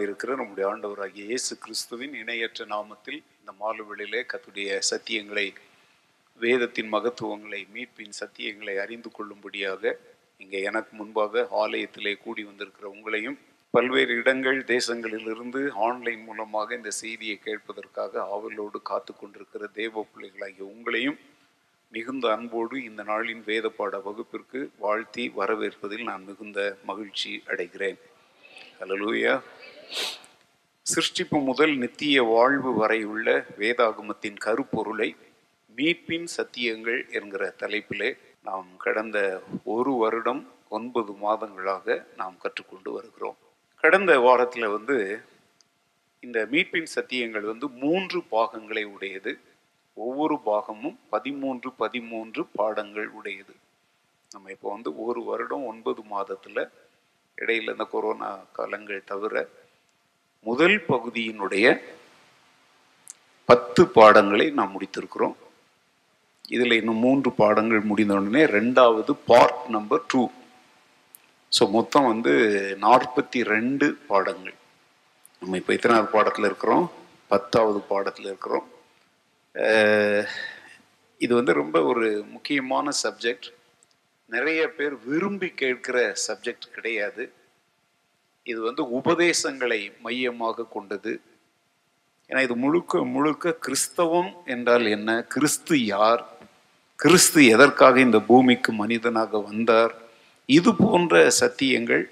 இருக்கிற நம்முடைய ஆண்டவராகிய இயேசு கிறிஸ்துவின் இணையற்ற நாமத்தில் இந்த மாலுவெளியிலே கத்துடைய சத்தியங்களை வேதத்தின் மகத்துவங்களை மீட்பின் சத்தியங்களை அறிந்து கொள்ளும்படியாக இங்கே எனக்கு முன்பாக ஆலயத்திலே கூடி வந்திருக்கிற உங்களையும் பல்வேறு இடங்கள் தேசங்களிலிருந்து ஆன்லைன் மூலமாக இந்த செய்தியை கேட்பதற்காக ஆவலோடு காத்து கொண்டிருக்கிற தேவ பிள்ளைகளாகிய உங்களையும் மிகுந்த அன்போடு இந்த நாளின் வேத பாட வகுப்பிற்கு வாழ்த்தி வரவேற்பதில் நான் மிகுந்த மகிழ்ச்சி அடைகிறேன். ஹalleluya சிருஷ்டிப்பு முதல் நித்திய வாழ்வு வரை உள்ள வேதாகமத்தின் கருப்பொருளை மீட்பின் சத்தியங்கள் என்கிற தலைப்பிலே நாம் கடந்த ஒரு வருடம் ஒன்பது மாதங்களாக நாம் கற்றுக்கொண்டு வருகிறோம். கடந்த வாரத்தில் வந்து இந்த மீட்பின் சத்தியங்கள் வந்து மூன்று பாகங்களை உடையது. ஒவ்வொரு பாகமும் பதிமூன்று பதிமூன்று பாடங்கள் உடையது. நம்ம இப்போ வந்து ஒரு வருடம் ஒன்பது மாதத்தில் இடையில இந்த கொரோனா காலங்கள் தவிர முதல் பகுதியினுடைய பத்து பாடங்களை நாம் முடித்திருக்கிறோம். இதில் இன்னும் மூன்று பாடங்கள் முடிந்த உடனே ரெண்டாவது பார்ட் நம்பர் டூ ஸோ மொத்தம் வந்து நாற்பத்தி ரெண்டு பாடங்கள். நம்ம இப்போ எத்தனாவது பாடத்தில் இருக்கிறோம்? பத்தாவது பாடத்தில் இருக்கிறோம். இது வந்து ரொம்ப ஒரு முக்கியமான சப்ஜெக்ட் நிறைய பேர் விரும்பி கேட்கிற சப்ஜெக்ட் கிடையாது. இது வந்து உபதேசங்களை மையமாக கொண்டது. ஏன்னா இது முழுக்க முழுக்க கிறிஸ்தவம் என்றால் என்ன? கிறிஸ்து யார்? கிறிஸ்து எதற்காக இந்த பூமிக்கு மனிதனாக வந்தார்? இது போன்ற சத்தியங்கள்.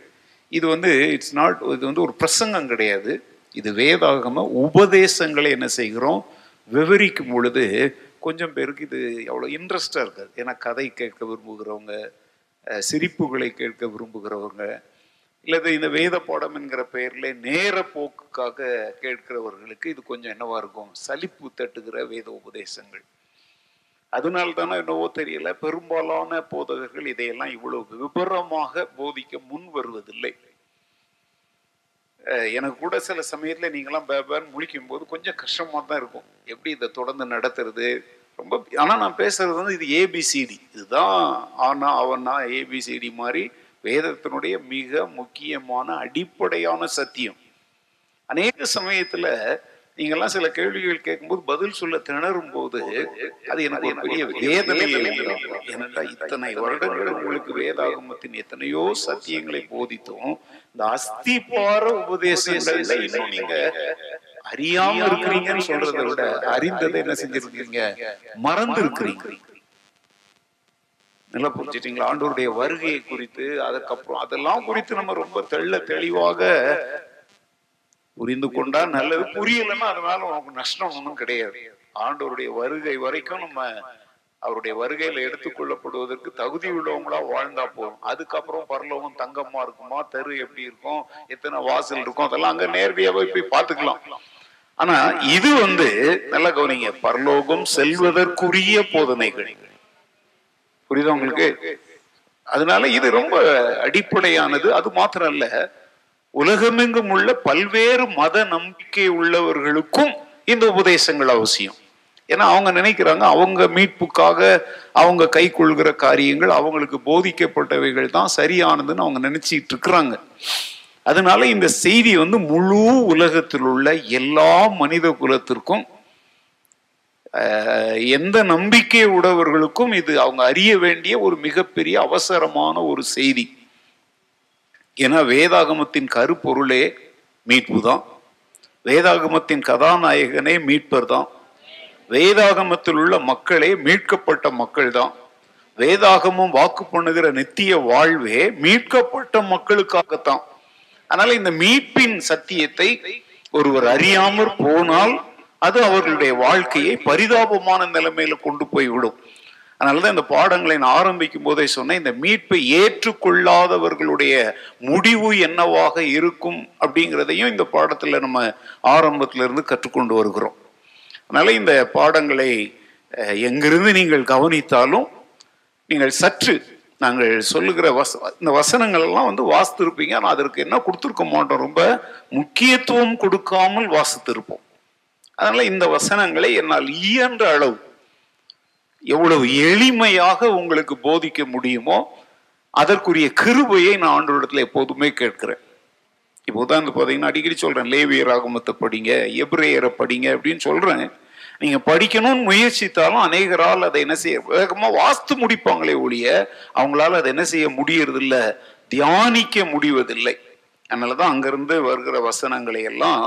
இது வந்து இட்ஸ் நாட் இது வந்து ஒரு பிரசங்கம் கிடையாது. இது வேதாகம உபதேசங்களை என்ன செய்கிறோம்? விவரிக்கும் பொழுது கொஞ்சம் பேருக்கு இது எவ்வளோ இன்ட்ரெஸ்டாக இருக்காது. ஏன்னா கதை கேட்க விரும்புகிறவங்க சிரிப்புகளை கேட்க விரும்புகிறவங்க இல்லது இந்த வேத பாடம் என்கிற பெயர்ல நேர போக்குக்காக கேட்கிறவர்களுக்கு இது கொஞ்சம் என்னவா இருக்கும்? சலிப்பு தட்டுகிற வேத உபதேசங்கள். அதனால தானே என்னவோ தெரியல பெரும்பாலான போதகர்கள் இதையெல்லாம் இவ்வளவு விபரமாக போதிக்க முன் வருவதில்லை. எனக்கு கூட சில சமயத்தில் நீங்களாம் பேபேன்னு முழிக்கும் போது கொஞ்சம் கஷ்டமாக தான் இருக்கும். எப்படி இதை தொடர்ந்து நடத்துறது? ரொம்ப ஆனால் நான் பேசுறது வந்து இது ஏபிசிடி இதுதான் ஆனா அவனா ஏபிசிடி மாதிரி வேதத்தினுடைய மிக முக்கியமான அடிப்படையான சத்தியம். அநேக சமயத்துல நீங்கெல்லாம் சில கேள்விகள் கேட்கும்போது பதில் சொல்ல திணறும் போது அது எனக்கு பெரிய வேதனையை உண்டாக்கும். இத்தனை வருடங்கள் உங்களுக்கு வேதாகமத்தின் எத்தனையோ சத்தியங்களை போதித்தும் இந்த அஸ்திபார உபதேசங்கள்ல இன்னும் நீங்க அறியாம இருக்கிறீங்கன்னு சொல்றதை விட அறிந்ததை என்ன செஞ்சிருக்கீங்க மறந்து இருக்கிறீங்க நல்லா புரிஞ்சிட்டீங்களா ஆண்டோருடைய வருகையை குறித்து அதுக்கப்புறம் அதெல்லாம் குறித்து நம்ம ரொம்ப தெள்ள தெளிவாக புரிந்து கொண்டா நல்லது. புரியலன்னா அதனால உனக்கு நஷ்டம் ஒன்றும் கிடையாது. ஆண்டோருடைய வருகை வரைக்கும் நம்ம அவருடைய வருகையில எடுத்துக்கொள்ளப்படுவதற்கு தகுதி உள்ளவங்களா வாழ்ந்தா போதும். அதுக்கப்புறம் பரலோகம் தங்கமா இருக்குமா? தெரு எப்படி இருக்கும்? எத்தனை வாசல் இருக்கும்? அதெல்லாம் அங்க நேரடியா போய் போய் பார்த்துக்கலாம். ஆனா இது வந்து நல்லா கவனிங்க பரலோகம் செல்வதற்குரிய போதனைகள். புரியுதா உங்களுக்கு? அதனால இது ரொம்ப அடிப்படையானது. அது மாத்திரம் அல்ல உலகமெங்கும் உள்ள பல்வேறு மத நம்பிக்கை உள்ளவர்களுக்கும் இந்த உபதேசங்கள் அவசியம். ஏன்னா அவங்க நினைக்கிறாங்க அவங்க மீட்புக்காக அவங்க கை கொள்கிற காரியங்கள் அவங்களுக்கு போதிக்கப்பட்டவைகள் தான் சரியானதுன்னு அவங்க நினைச்சிட்டு இருக்கிறாங்க அதனால இந்த செய்தி வந்து முழு உலகத்தில் உள்ள எல்லா மனித குலத்திற்கும் எந்த நம்பிக்கை உடையவர்களுக்கும் இது அவங்க அறிய வேண்டிய ஒரு மிகப்பெரிய அவசரமான ஒரு செய்தி. ஏன்னா வேதாகமத்தின் கருப்பொருளே மீட்பு தான். வேதாகமத்தின் கதாநாயகனே மீட்பர் தான். வேதாகமத்தில் உள்ள மக்களே மீட்கப்பட்ட மக்கள் தான். வேதாகமம் வாக்கு பண்ணுகிற நித்திய வாழ்வே மீட்கப்பட்ட மக்களுக்காகத்தான். அதனால இந்த மீட்பின் சத்தியத்தை ஒருவர் அறியாமற் போனால் அது அவர்களுடைய வாழ்க்கையை பரிதாபமான நிலைமையில கொண்டு போய் விடும் அதனாலதான் இந்த பாடங்களை நான் ஆரம்பிக்கும் போதே சொன்னேன் இந்த மீட்பை ஏற்றுக்கொள்ளாதவர்களுடைய முடிவு என்னவாக இருக்கும் அப்படிங்கிறதையும் இந்த பாடத்துல நம்ம ஆரம்பத்திலிருந்து கற்றுக்கொண்டு வருகிறோம். அதனால இந்த பாடங்களை எங்கிருந்து நீங்கள் கவனித்தாலும் நீங்கள் சற்று நாங்கள் சொல்லுகிற வச இந்த வசனங்கள் எல்லாம் வந்து வாசித்திருப்பீங்க. ஆனால் அதற்கு என்ன கொடுத்துருக்க மாட்டோம் ரொம்ப முக்கியத்துவம் கொடுக்காமல் வாசித்திருப்போம். அதனால இந்த வசனங்களை என்னால் இயன்ற அளவு எவ்வளவு எளிமையாக உங்களுக்கு போதிக்க முடியுமோ அதற்குரிய கிருபையை நான் ஆண்டோடத்தில் எப்போதுமே கேட்கிறேன். இப்போ உதாரணத்து பார்த்தீங்கன்னா அடிக்கடி சொல்றேன் லேவியர் ஆகமத்தை படிங்க எப்ரேயரை படிங்க அப்படின்னு சொல்றேன். நீங்க படிக்கணும்னு முயற்சித்தாலும் அநேகரால் அதை என்ன செய்ய வேகமாக வாஸ்து முடிப்பாங்களே ஒழிய அவங்களால அதை என்ன செய்ய முடியறதில்ல தியானிக்க முடிவதில்லை. அதனாலதான் அங்கிருந்து வருகிற வசனங்களை எல்லாம்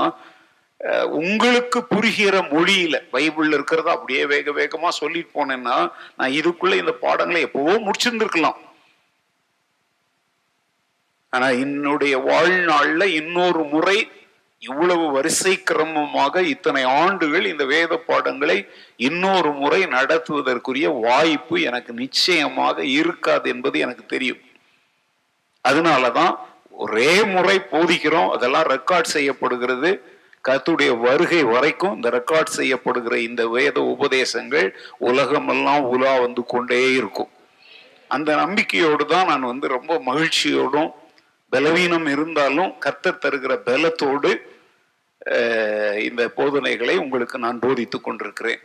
உங்களுக்கு புரிகிற மொழியில பைபிள்ல இருக்கிறத அப்படியே வேக வேகமா சொல்லிட்டு போனேன்னா நான் இதுக்குள்ள இந்த பாடங்களை எப்பவோ முடிச்சிருந்துருக்கலாம். ஆனா என்னுடைய வாழ்நாள்ல இன்னொரு முறை இவ்வளவு வரிசை கிரமமாக இத்தனை ஆண்டுகள் இந்த வேத பாடங்களை இன்னொரு முறை நடத்துவதற்குரிய வாய்ப்பு எனக்கு நிச்சயமாக இருக்காது என்பது எனக்கு தெரியும். அதனாலதான் ஒரே முறை போதிக்கிறோம் அதெல்லாம் ரெக்கார்ட் செய்யப்படுகிறது. கத்துடைய வருகை வரைக்கும் இந்த ரெக்கார்ட் செய்யப்படுகிற இந்த வேத உபதேசங்கள் உலகமெல்லாம் உலா வந்து கொண்டே இருக்கும். அந்த நம்பிக்கையோடு தான் நான் வந்து ரொம்ப மகிழ்ச்சியோடும் பலவீனம் இருந்தாலும் கர்த்தர் தருகிற பலத்தோடு இந்த போதனைகளை உங்களுக்கு நான் போதித்து கொண்டிருக்கிறேன்.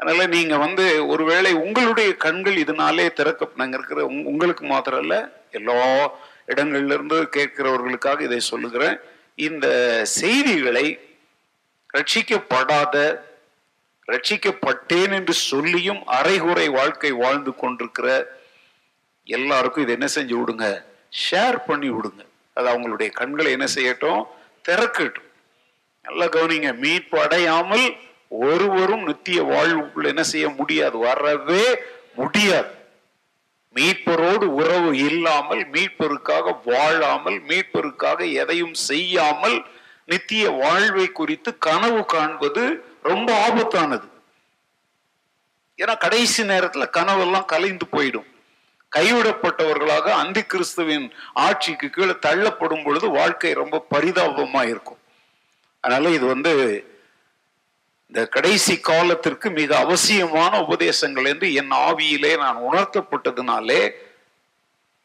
அதனால நீங்க வந்து ஒருவேளை உங்களுடைய கண்கள் இதனாலே திறக்க நாங்க இருக்கிற உங்களுக்கு மாத்திரம் இல்லை எல்லா இடங்கள்ல இருந்து கேட்கிறவர்களுக்காக இதை சொல்லுகிறேன். இந்த செய்திகளை ரட்சிக்கப்படாத ரட்சிக்கப்பட்டேன் என்று சொல்லியும் அரைகுறை வாழ்க்கை வாழ்ந்து கொண்டிருக்கிற எல்லாருக்கும் இது என்ன செஞ்சு விடுங்க? ஷேர் பண்ணி விடுங்க. அது அவங்களுடைய கண்களை என்ன செய்யட்டும்? திறக்கட்டும். நல்லா கவனிங்க. மீட்பு அடையாமல் ஒருவரும் நித்திய வாழ்வுக்குள்ள என்ன செய்ய முடியாது. வரவே முடியாது. மீட்பரோடு உறவு இல்லாமல் மீட்பருக்காக வாழாமல் மீட்பருக்காக எதையும் செய்யாமல் நித்திய வாழ்வை குறித்து கனவு காண்பது ரொம்ப ஆபத்தானது. ஏன்னா கடைசி நேரத்துல கனவெல்லாம் கலைந்து போயிடும். கைவிடப்பட்டவர்களாக அந்தி கிறிஸ்துவின் ஆட்சிக்கு கீழே தள்ளப்படும் பொழுது வாழ்க்கை ரொம்ப பரிதாபமா இருக்கும் அதனால இது வந்து இந்த கடைசி காலத்திற்கு மிக அவசியமான உபதேசங்கள் என்று என் ஆவியிலே நான் உணர்த்தப்பட்டதுனாலே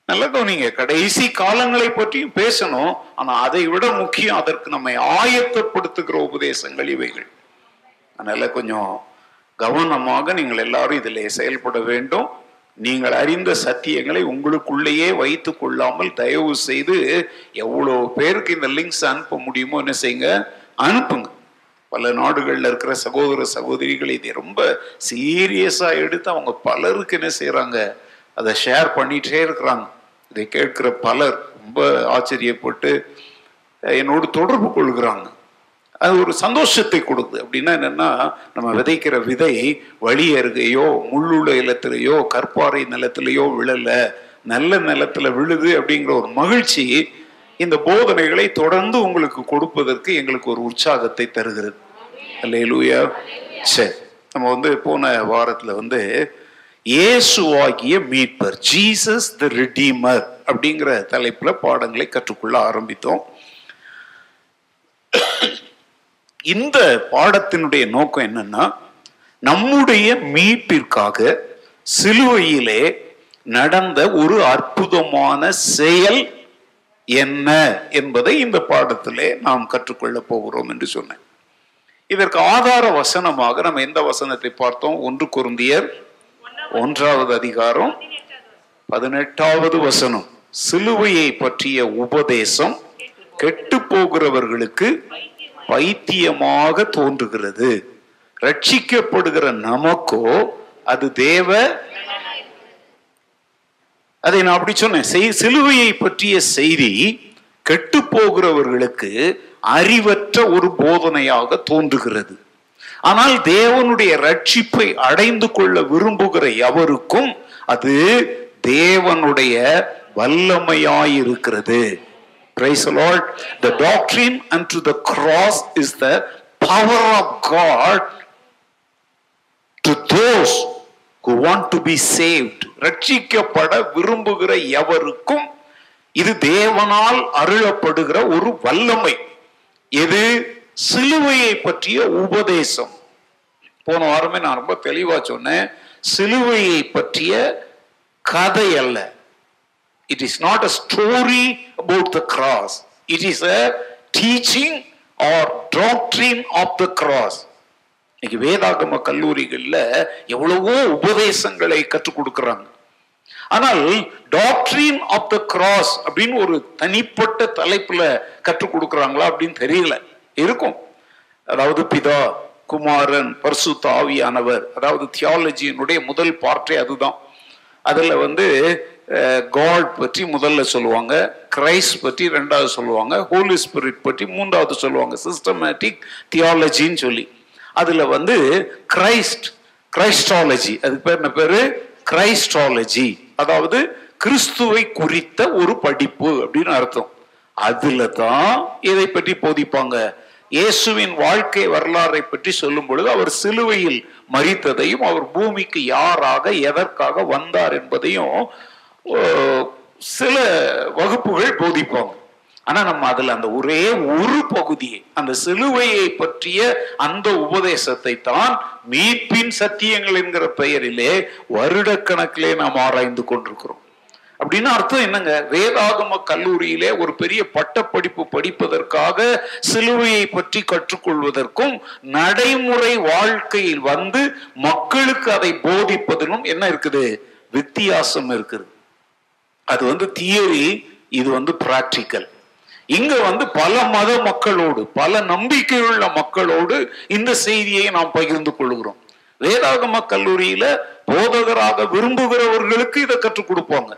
நல்ல கவனிங்க. கடைசி காலங்களை பற்றியும் பேசணும். ஆனா அதை விட முக்கியம் அதற்கு நம்மை ஆயத்தப்படுத்துகிற உபதேசங்கள் இவைகள். அதனால கொஞ்சம் கவனமாக நீங்கள் எல்லாரும் இதில் செயல்பட வேண்டும். நீங்கள் அறிந்த சத்தியங்களை உங்களுக்குள்ளேயே வைத்து கொள்ளாமல் தயவு செய்து எவ்வளோ பேருக்கு இந்த லிங்க்ஸ் அனுப்ப முடியுமோ என்ன செய்யுங்க? அனுப்புங்க. பல நாடுகளில் இருக்கிற சகோதர சகோதரிகள் இதை ரொம்ப சீரியஸாக எடுத்து அவங்க பலருக்கு என்ன செய்கிறாங்க அதை ஷேர் பண்ணிகிட்டே இருக்கிறாங்க. இதை கேட்கிற பலர் ரொம்ப ஆச்சரியப்பட்டு என்னோடு தொடர்பு கொள்கிறாங்க. அது ஒரு சந்தோஷத்தை கொடுக்குது. அப்படின்னா என்னென்னா நம்ம விதைக்கிற விதை வழி அருகையோ முள்ளுள்ள நிலத்திலேயோ கற்பாறை நிலத்திலேயோ விழல நல்ல நிலத்தில் விழுது அப்படிங்கிற ஒரு மகிழ்ச்சி இந்த போதனைகளை தொடர்ந்து உங்களுக்கு கொடுப்பதற்கு எங்களுக்கு ஒரு உற்சாகத்தை தருகிறது. அல்லேலூயா சரி நம்ம வந்து போன வாரத்தில் வந்து இயேசுவாகிய மீட்பர் ஜீசஸ் த ரிடீமர் அப்படிங்கிற தலைப்பில் பாடங்களை கற்றுக்கொள்ள ஆரம்பித்தோம். இந்த பாடத்தினுடைய நோக்கம் என்னன்னா நம்முடைய மீட்பிற்காக சிலுவையிலே நடந்த ஒரு அற்புதமான செயல் என்ன என்பதை இந்த பாடத்திலே நாம் கற்றுக்கொள்ள போகிறோம் என்று சொன்னேன். இதற்கு ஆதார வசனமாக நம்ம எந்த வசனத்தை பார்த்தோம்? ஒன்று குருந்தியர் ஒன்றாவது அதிகாரம் பதினெட்டாவது வசனம். சிலுவையை பற்றிய உபதேசம் கெட்டு போகிறவர்களுக்கு பைத்தியமாக தோன்றுகிறது. ரட்சிக்கப்படுகிற நமக்கோ அது தேவ அதை நான் அப்படி சொன்னேன். சிலுவையை பற்றிய செய்தி கெட்டு போகிறவர்களுக்கு அறிவற்ற ஒரு போதனையாக தோன்றுகிறது ஆனால் தேவனுடைய ரட்சிப்பை அடைந்து கொள்ள விரும்புகிற எவருக்கும் அது தேவனுடைய வல்லமையாயிருக்கிறது Praise the Lord. The doctrine unto the cross is the power of God to those who want to be saved. ரட்சிக்கப்பட விரும்புகிற எவருக்கும் இது தேவனால் அருளப்படுகிற ஒரு வல்லமை. எது? சிலுவையை பற்றிய உபதேசம். போன வாரமே நான் ரொம்ப தெளிவா சொன்னேன். சிலுவையை பற்றிய கதை அல்ல. It is not a story about the cross it is a teaching or doctrine of the cross இன்னைக்கு வேதாகம கல்லூரிகளில் எவ்வளவோ உபதேசங்களை கற்றுக் கொடுக்குறாங்க. ஆனால் டாக்டரின் ஆஃப் த கிராஸ் அப்படின்னு ஒரு தனிப்பட்ட தலைப்புல கற்றுக் கொடுக்குறாங்களா அப்படின்னு தெரியல. இருக்கும். அதாவது பிதா குமாரன் பர்சு தாவியானவர் அதாவது தியாலஜியினுடைய முதல் பார்ட்டே அதுதான். அதில் வந்து காட் பற்றி முதல்ல சொல்லுவாங்க கிரைஸ்ட் பற்றி ரெண்டாவது சொல்லுவாங்க ஹோலி ஸ்பிரிட் பற்றி மூன்றாவது சொல்லுவாங்க சிஸ்டமேட்டிக் தியாலஜின்னு சொல்லி. அதில் வந்து கிரைஸ்ட் கிரைஸ்டாலஜி அதுக்கு பேர் என்ன பேர்? கிரைஸ்ட்ராலஜி அதாவது கிறிஸ்துவை குறித்த ஒரு படிப்பு அப்படின்னு அர்த்தம். அதுல தான் இதை பற்றி போதிப்பாங்க. இயேசுவின் வாழ்க்கை வரலாறை பற்றி சொல்லும் பொழுது அவர் சிலுவையில் மறித்ததையும் அவர் பூமிக்கு யாராக எதற்காக வந்தார் என்பதையும் சில வகுப்புகள் போதிப்பாங்க. ஆனா நம்ம அதுல அந்த ஒரே ஒரு பகுதியை அந்த சிலுவையை பற்றிய அந்த உபதேசத்தை தான் மீட்பின் சத்தியங்கள் என்கிற பெயரிலே வருடக்கணக்கிலே நாம் ஆராய்ந்து கொண்டிருக்கிறோம். அப்படின்னு அர்த்தம் என்னங்க? வேதாகம கல்லூரியிலே ஒரு பெரிய பட்டப்படிப்பு படிப்பதற்காக சிலுவையை பற்றி கற்றுக்கொள்வதற்கும் நடைமுறை வாழ்க்கையில் வந்து மக்களுக்கு அதை போதிப்பதிலும் என்ன இருக்குது? வித்தியாசம் இருக்குது. அது வந்து தியரி இது வந்து பிராக்டிக்கல் இங்க வந்து பல மத மக்களோடு பல நம்பிக்கையுள்ள மக்களோடு இந்த செய்தியை நாம் பகிர்ந்து கொள்கிறோம். வேதாகம கல்லூரியில போதகராக விரும்புகிறவர்களுக்கு இதை கற்றுக் கொடுப்பாங்க.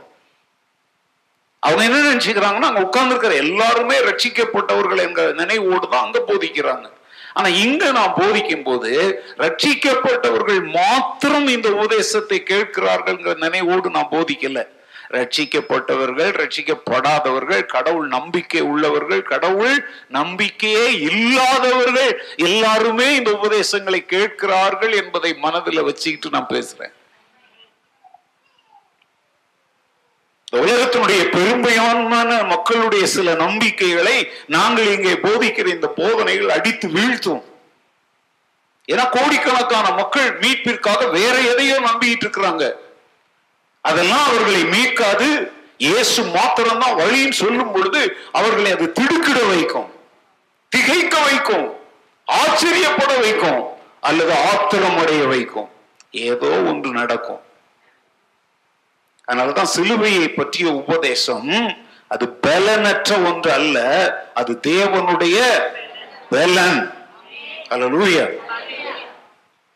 அவங்க என்ன நினைச்சுக்கிறாங்கன்னா அங்க உட்கார்ந்து இருக்கிற எல்லாருமே ரட்சிக்கப்பட்டவர்கள் என்கிற நினைவோடு தான் அங்க போதிக்கிறாங்க. ஆனா இங்க நான் போதிக்கும் போது ரட்சிக்கப்பட்டவர்கள் மாத்திரம் இந்த உபதேசத்தை கேட்கிறார்கள் நினைவோடு நான் போதிக்கல. ரட்சிக்கப்பட்டவர்கள் ரட்சிக்கப்படாதவர்கள் கடவுள் நம்பிக்கை உள்ளவர்கள் கடவுள் நம்பிக்கையே இல்லாதவர்கள் எல்லாருமே இந்த உபதேசங்களை கேட்கிறார்கள் என்பதை மனதில் வச்சுக்கிட்டு நான் பேசுறேன். உலகத்தினுடைய பெரும்பான்மையான மக்களுடைய சில நம்பிக்கைகளை நாங்கள் இங்கே போதிக்கிற இந்த போதனைகள் அடித்து வீழ்த்தும். ஏன்னா கோடிக்கணக்கான மக்கள் மீட்பிற்காக வேற எதையோ நம்பிக்கிட்டு இருக்கிறாங்க. அதெல்லாம் அவர்களை மீட்காது. இயேசு மாத்திரம்தான் வழின்னு சொல்லும் பொழுது அவர்களை அது திடுக்கிட வைக்கும் திகைக்க வைக்கும் ஆச்சரியப்பட வைக்கும் அல்லது ஆத்திரம் அடைய வைக்கும். ஏதோ ஒன்று நடக்கும். அதனாலதான் சிலுவையை பற்றிய உபதேசம் அது பலனற்ற ஒன்று அல்ல அது தேவனுடைய பலன். அல்ல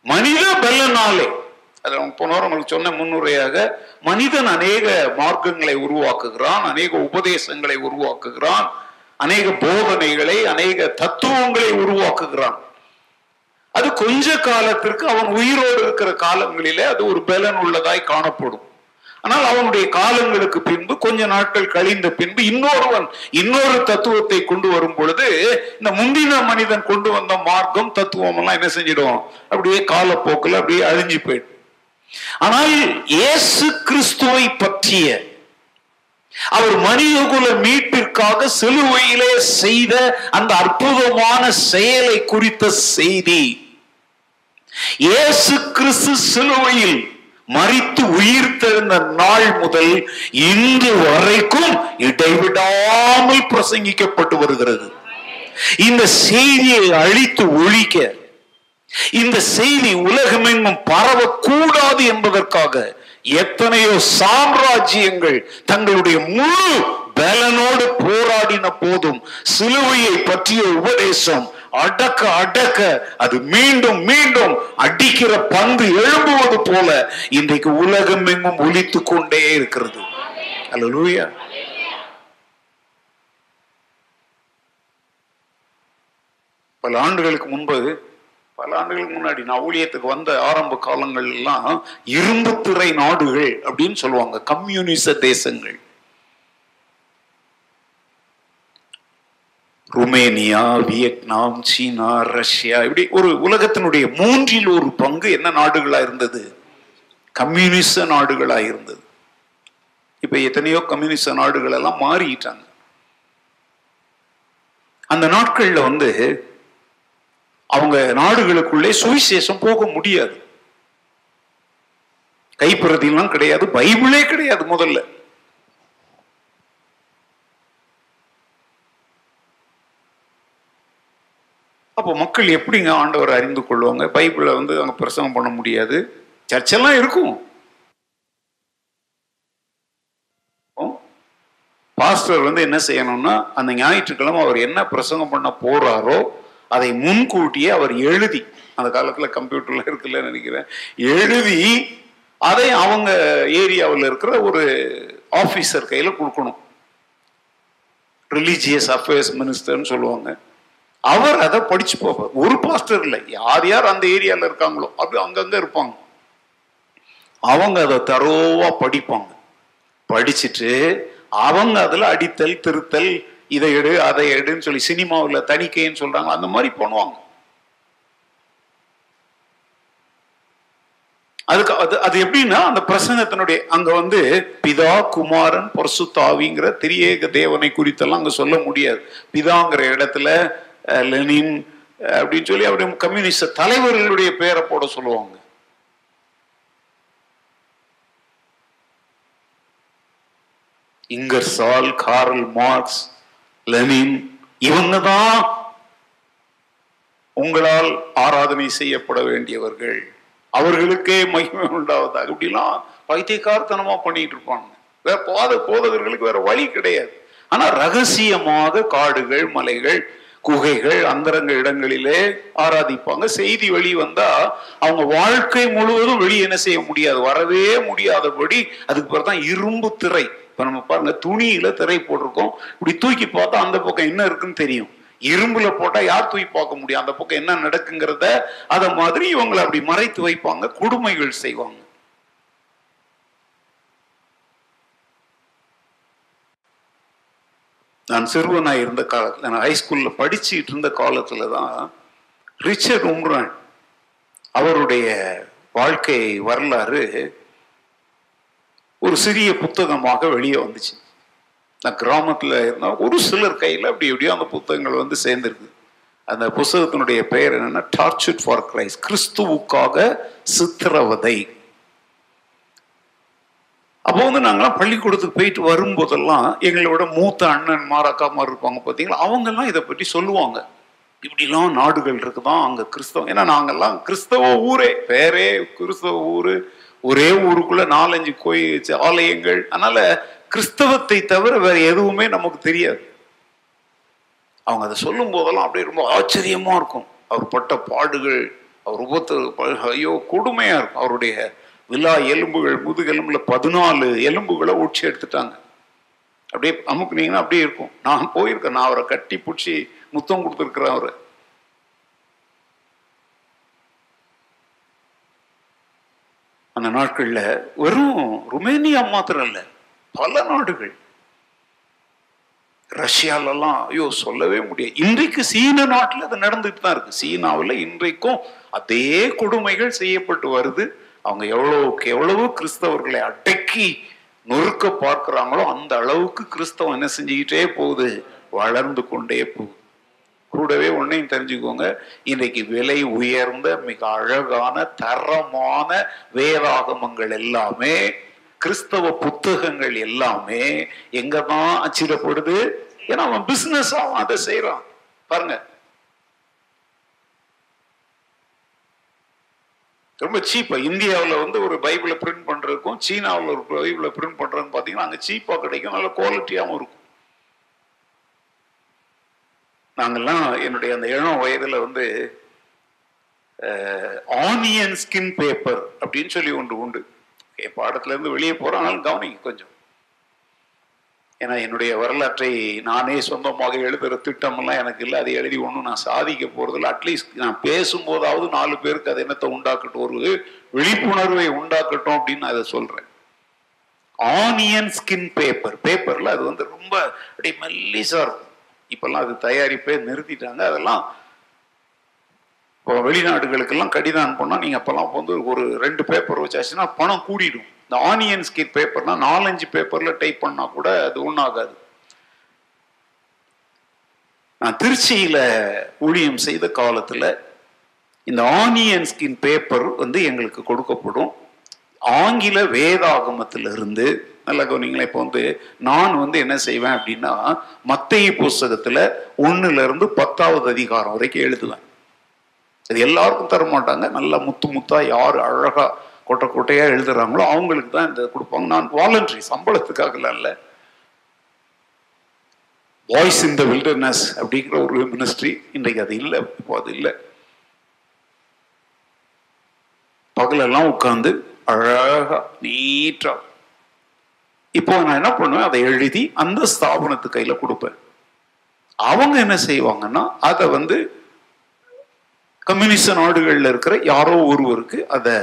மனித பலனாலே. அதை போன வாரம் உங்களுக்கு சொன்ன முன்னுரையாக மனிதன் அநேக மார்க்கங்களை உருவாக்குகிறான் அநேக உபதேசங்களை உருவாக்குகிறான் அநேக போதனைகளை அநேக தத்துவங்களை உருவாக்குகிறான். அது கொஞ்ச காலத்திற்கு அவன் உயிரோடு இருக்கிற காலங்களிலே அது ஒரு பலன் உள்ளதாய் காணப்படும். ஆனால் அவனுடைய காலங்களுக்கு பின்பு கொஞ்ச நாட்கள் கழிந்த பின்பு இன்னொருவன் இன்னொரு தத்துவத்தை கொண்டு வரும் பொழுது இந்த முந்தின மனிதன் கொண்டு வந்த மார்க்கம் தத்துவம் எல்லாம் என்ன செஞ்சிடும்? அப்படியே காலப்போக்கில் அப்படியே அழிஞ்சு போயிடும். ஆனால் இயேசு கிறிஸ்துவை பற்றிய அவர் மனிதகுல மீட்பிற்காக சிலுவையிலே செய்த அந்த அற்புதமான செயலை குறித்த செய்தி. இயேசு கிறிஸ்து சிலுவையில் மறித்து உயிர்த்தெழுந்த நாள் முதல் இன்று வரைக்கும் இடைவிடாமல் பிரசங்கிக்கப்பட்டு வருகிறது. இந்த செய்தியை அழித்து ஒழிக்க இந்த செய்தி உலகமெங்கும் பரவக்கூடாது என்பதற்காக எத்தனையோ சாம்ராஜ்யங்கள் தங்களுடைய முழு பலனோடு போராடின போதும் சிலுவையை பற்றிய உபதேசம் அடக்க அடக்க அது மீண்டும் மீண்டும் அடிக்கிற பந்து எழும்புவது போல இன்றைக்கு உலகம் எங்கும் ஒழித்து கொண்டே இருக்கிறது. அல்ல பல ஆண்டுகளுக்கு முன்பு பல ஆண்டுகளுக்கு முன்னாடி நான் ஊழியத்துக்கு வந்த ஆரம்ப காலங்கள் எல்லாம் இரும்பு திரை நாடுகள் அப்படின்னு சொல்லுவாங்க கம்யூனிச தேசங்கள். ருமேனியா வியட்நாம் சீனா ரஷ்யா இப்படி ஒரு உலகத்தினுடைய மூன்றில் ஒரு பங்கு என்ன நாடுகளா இருந்தது? கம்யூனிச நாடுகளா இருந்தது. இப்ப எத்தனையோ கம்யூனிச நாடுகள் எல்லாம் மாறிட்டாங்க. அந்த நாட்கள்ல வந்து அவங்க நாடுகளுக்குள்ளே சுவிசேஷம் போக முடியாது. கைப்பிரதிலாம் கிடையாது பைபிளே கிடையாது முதல்ல. அப்போ மக்கள் எப்படிங்க ஆண்டவர் அறிந்து கொள்வாங்க? பைபிளை வந்து அங்கே பிரசங்கம் பண்ண முடியாது. சர்ச்செல்லாம் இருக்கும். பாஸ்டர் வந்து என்ன செய்யணும்னா அந்த ஞாயிற்றுக்கிழமை அவர் என்ன பிரசங்கம் பண்ண போறாரோ அதை முன்கூட்டியே அவர் எழுதி அந்த காலத்துல கம்ப்யூட்டர்ல இருக்குல்ல நினைக்கிறேன் எழுதி அதை அவங்க ஏரியாவில் இருக்கிற ஒரு ஆபீசர் கையில கொடுக்கணும். ரிலீஜியஸ் அஃபேர்ஸ் மினிஸ்டர்னு சொல்லுவாங்க. அவர் அதை படிச்சு போவார். ஒரு பாஸ்டர் இல்லை. யார் யார் அந்த ஏரியால இருக்காங்களோ அப்படி அங்கங்க இருப்பாங்க. அவங்க அதை தரோவா படிப்பாங்க. படிச்சுட்டு அவங்க அதுல அடித்தல் திருத்தல் இதை எடு அதை எடுன்னு சொல்லி சினிமாவில் தணிக்கைன்னு சொல்றாங்க அந்த மாதிரி பண்ணுவாங்க. அதுக்கு அது அது எப்படின்னா அந்த பிரசங்கத்தினுடைய அங்க வந்து பிதா குமாரன் பரசுத்தாவிங்கிற திரியேக தேவனை குறித்தெல்லாம் அங்க சொல்ல முடியாது. பிதாங்கிற இடத்துல லெனின் அப்படின்னு சொல்லி அப்படி கம்யூனிஸ்ட தலைவர்களுடைய பேரை போட சொல்லுவாங்க. இங்கர்சால் கார்ல் மார்க்ஸ் லெனின் இவங்க தான் உங்களால் ஆராதனை செய்யப்பட வேண்டியவர்கள். அவர்களுக்கே மகிமை உண்டாவதாக. இப்படிலாம் பைத்தியக்காரத்தனமா பண்ணிட்டு இருப்பாங்க. வேற போத போதகர்களுக்கு வேற வழி கிடையாது. ஆனா ரகசியமாக காடுகள் மலைகள் குகைகள் அந்தரங்க இடங்களிலே ஆராதிப்பாங்க. செய்தி வெளி வந்தா அவங்க வாழ்க்கை முழுவதும் வெளியே என்ன செய்ய முடியாது? வரவே முடியாதபடி அதுக்கு பிறகு தான் இரும்பு திரை இப்ப நம்ம பாருங்க துணியில திரை போட்டிருக்கோம். இப்படி தூக்கி பார்த்தா அந்த பக்கம் என்ன இருக்குன்னு தெரியும். இரும்புல போட்டா யார் தூக்கி பார்க்க முடியும்? அந்த பக்கம் என்ன நடக்குங்கிறத அத மாதிரி இவங்களை அப்படி மறைத்து வைப்பாங்க கொடுமைகள் செய்வாங்க. நான் சிறுவனா இருந்த காலத்துல நான் ஹைஸ்கூலில் படிச்சுட்டு இருந்த காலத்தில் தான் ரிச்சர்ட் உம்ரான் அவருடைய வாழ்க்கை வரலாறு ஒரு சிறிய புத்தகமாக வெளியே வந்துச்சு. நான் கிராமத்துல இருந்தால் ஒரு சிலர் கையில அப்படி எப்படியோ அந்த புத்தகங்கள் வந்து சேர்ந்துருக்கு. அந்த புத்தகத்தினுடைய பெயர் என்னன்னா டார்ச்சுட் ஃபார் கிரைஸ்ட் கிறிஸ்துவுக்காக சித்திரவதை. அப்போ வந்து நாங்களாம் பள்ளிக்கூடத்துக்கு போயிட்டு வரும்போதெல்லாம் எங்களோட மூத்த அண்ணன் மாராக்காமார் இருப்பாங்க பார்த்தீங்களா அவங்கெல்லாம் இதை பற்றி சொல்லுவாங்க. இப்படிலாம் நாடுகள் இருக்குதான் அங்க கிறிஸ்தவம் ஏன்னா நாங்கெல்லாம் கிறிஸ்தவ ஊரே பேரே கிறிஸ்தவ ஊரு. ஒரே ஊருக்குள்ள நாலஞ்சு கோயில் ஆலயங்கள். அதனால கிறிஸ்தவத்தை தவிர வேற எதுவுமே நமக்கு தெரியாது. அவங்க அதை சொல்லும் போதெல்லாம் அப்படியே ரொம்ப ஆச்சரியமா இருக்கும். அவர் பட்ட பாடுகள் அவர் உபத்து ஐயோ கொடுமையா இருக்கும். அவருடைய விழா எலும்புகள் முதுகெலும்புல பதினாலு எலும்புகளை உச்சி எடுத்துட்டாங்க. அப்படியே அமுக்குனீங்கன்னா அப்படியே இருக்கும். நான் போயிருக்கேன். நான் அவரை கட்டி பிடிச்சி முத்தம் கொடுத்துருக்குறேன் அவரை. அந்த நாட்களில் வெறும் ருமேனியா மாத்திரம் இல்லை பல நாடுகள். ரஷ்யாலெல்லாம் ஐயோ சொல்லவே முடியாது. இன்றைக்கு சீன நாட்டில் அது நடந்துட்டு தான் இருக்கு. சீனாவில் இன்றைக்கும் அதே கொடுமைகள் செய்யப்பட்டு வருது. அவங்க எவ்வளவுக்கு எவ்வளவு கிறிஸ்தவர்களை அடக்கி நொறுக்க பார்க்குறாங்களோ அந்த அளவுக்கு கிறிஸ்தவம் என்ன செஞ்சுக்கிட்டே போகுது. வளர்ந்து கொண்டே போகுது. கூடவே ஒன்னையும் தெரிஞ்சுக்கோங்க. இன்றைக்கு விலை உயர்ந்த மிக அழகான தரமான வேதாகமங்கள் எல்லாமே கிறிஸ்தவ புத்தகங்கள் எல்லாமே எங்க தான் அச்சிடப்படுது ஏன்னா அவன் பிசினஸ் அவன் அதை செய்யறான் பாருங்க. ரொம்ப சீப்பா இந்தியாவில் வந்து ஒரு பைபிளை பிரிண்ட் பண்றதுக்கும் சீனாவில் ஒரு பைபிளை பிரிண்ட் பண்றதுன்னு பார்த்தீங்கன்னா அங்கே சீப்பா கிடைக்கும் நல்ல குவாலிட்டியாகவும் இருக்கும். நாங்கெல்லாம் என்னுடைய அந்த இளம் வயதுல வந்து ஆனியன் ஸ்கின் பேப்பர் அப்படின்னு சொல்லி ஒன்று உண்டு. என் பாடத்துல இருந்து வெளியே போகிறோம் ஆனாலும் கவனிங்க கொஞ்சம். ஏன்னா என்னுடைய வரலாற்றை நானே சொந்தமாக எழுதுகிற திட்டமெல்லாம் எனக்கு இல்லை. அதை எழுதி ஒன்றும் நான் சாதிக்க போகிறதில்ல அட்லீஸ்ட் நான் பேசும்போதாவது நாலு பேருக்கு அது என்னத்தை உண்டாக்கட்டும். ஒரு விழிப்புணர்வை உண்டாக்கட்டும் அப்படின்னு நான் அதை சொல்றேன். ஆனியன் ஸ்கின் பேப்பர் பேப்பர்ல அது வந்து ரொம்ப அப்படியே மல்லிசாக இருக்கும். இப்பெல்லாம் அது தயாரிப்பே நிறுத்திட்டாங்க. அதெல்லாம் இப்போ வெளிநாடுகளுக்கெல்லாம் கடிதம் அனுப்போனா நீங்கள் அப்போல்லாம் வந்து ஒரு ரெண்டு பேப்பர் வச்சாச்சுன்னா பணம் கூடிடும். இந்த ஆனியன் ஸ்கிட் பேப்பர்னா நாலஞ்சு பேப்பரில் டைப் பண்ணால் கூட அது ஒன்றாகாது நான் திருச்சியில் ஊழியம் செய்த காலத்தில் இந்த ஆனியன் ஸ்கின் பேப்பர் வந்து எங்களுக்கு கொடுக்கப்படும். ஆங்கில வேதாகமத்திலிருந்து நல்ல கவனிங்களா இப்போ வந்து நான் வந்து என்ன செய்வேன் அப்படின்னா மத்திய புஸ்தகத்துல ஒண்ணுல இருந்து பத்தாவது அதிகாரம் வரைக்கும் எழுதுவேன். அது எல்லாருக்கும் தர மாட்டாங்க. நல்லா முத்து முத்தா யார் அழகா கொட்டை கொட்டையா எழுதுறாங்களோ அவங்களுக்கு தான் இந்த கொடுப்பாங்க. நான் வாலண்டரி சம்பளத்துக்காகலாம் இல்லை. வாய்ஸ் இன் த வில்டர்னஸ் அப்படிங்கிற ஒரு மினிஸ்ட்ரி இன்றைக்கு அது இல்லை இப்போ அது இல்லை. பகலெல்லாம் உட்காந்து அழகா நீட்டா இப்போ நான் என்ன பண்ணுவேன்? அதை எழுதி அந்த ஸ்தாபனத்து கையில கொடுப்பேன். அவங்க என்ன செய்வாங்கன்னா அதை வந்து கம்யூனிஸ்ட் நாடுகளில் இருக்கிற யாரோ ஒருவருக்கு அதை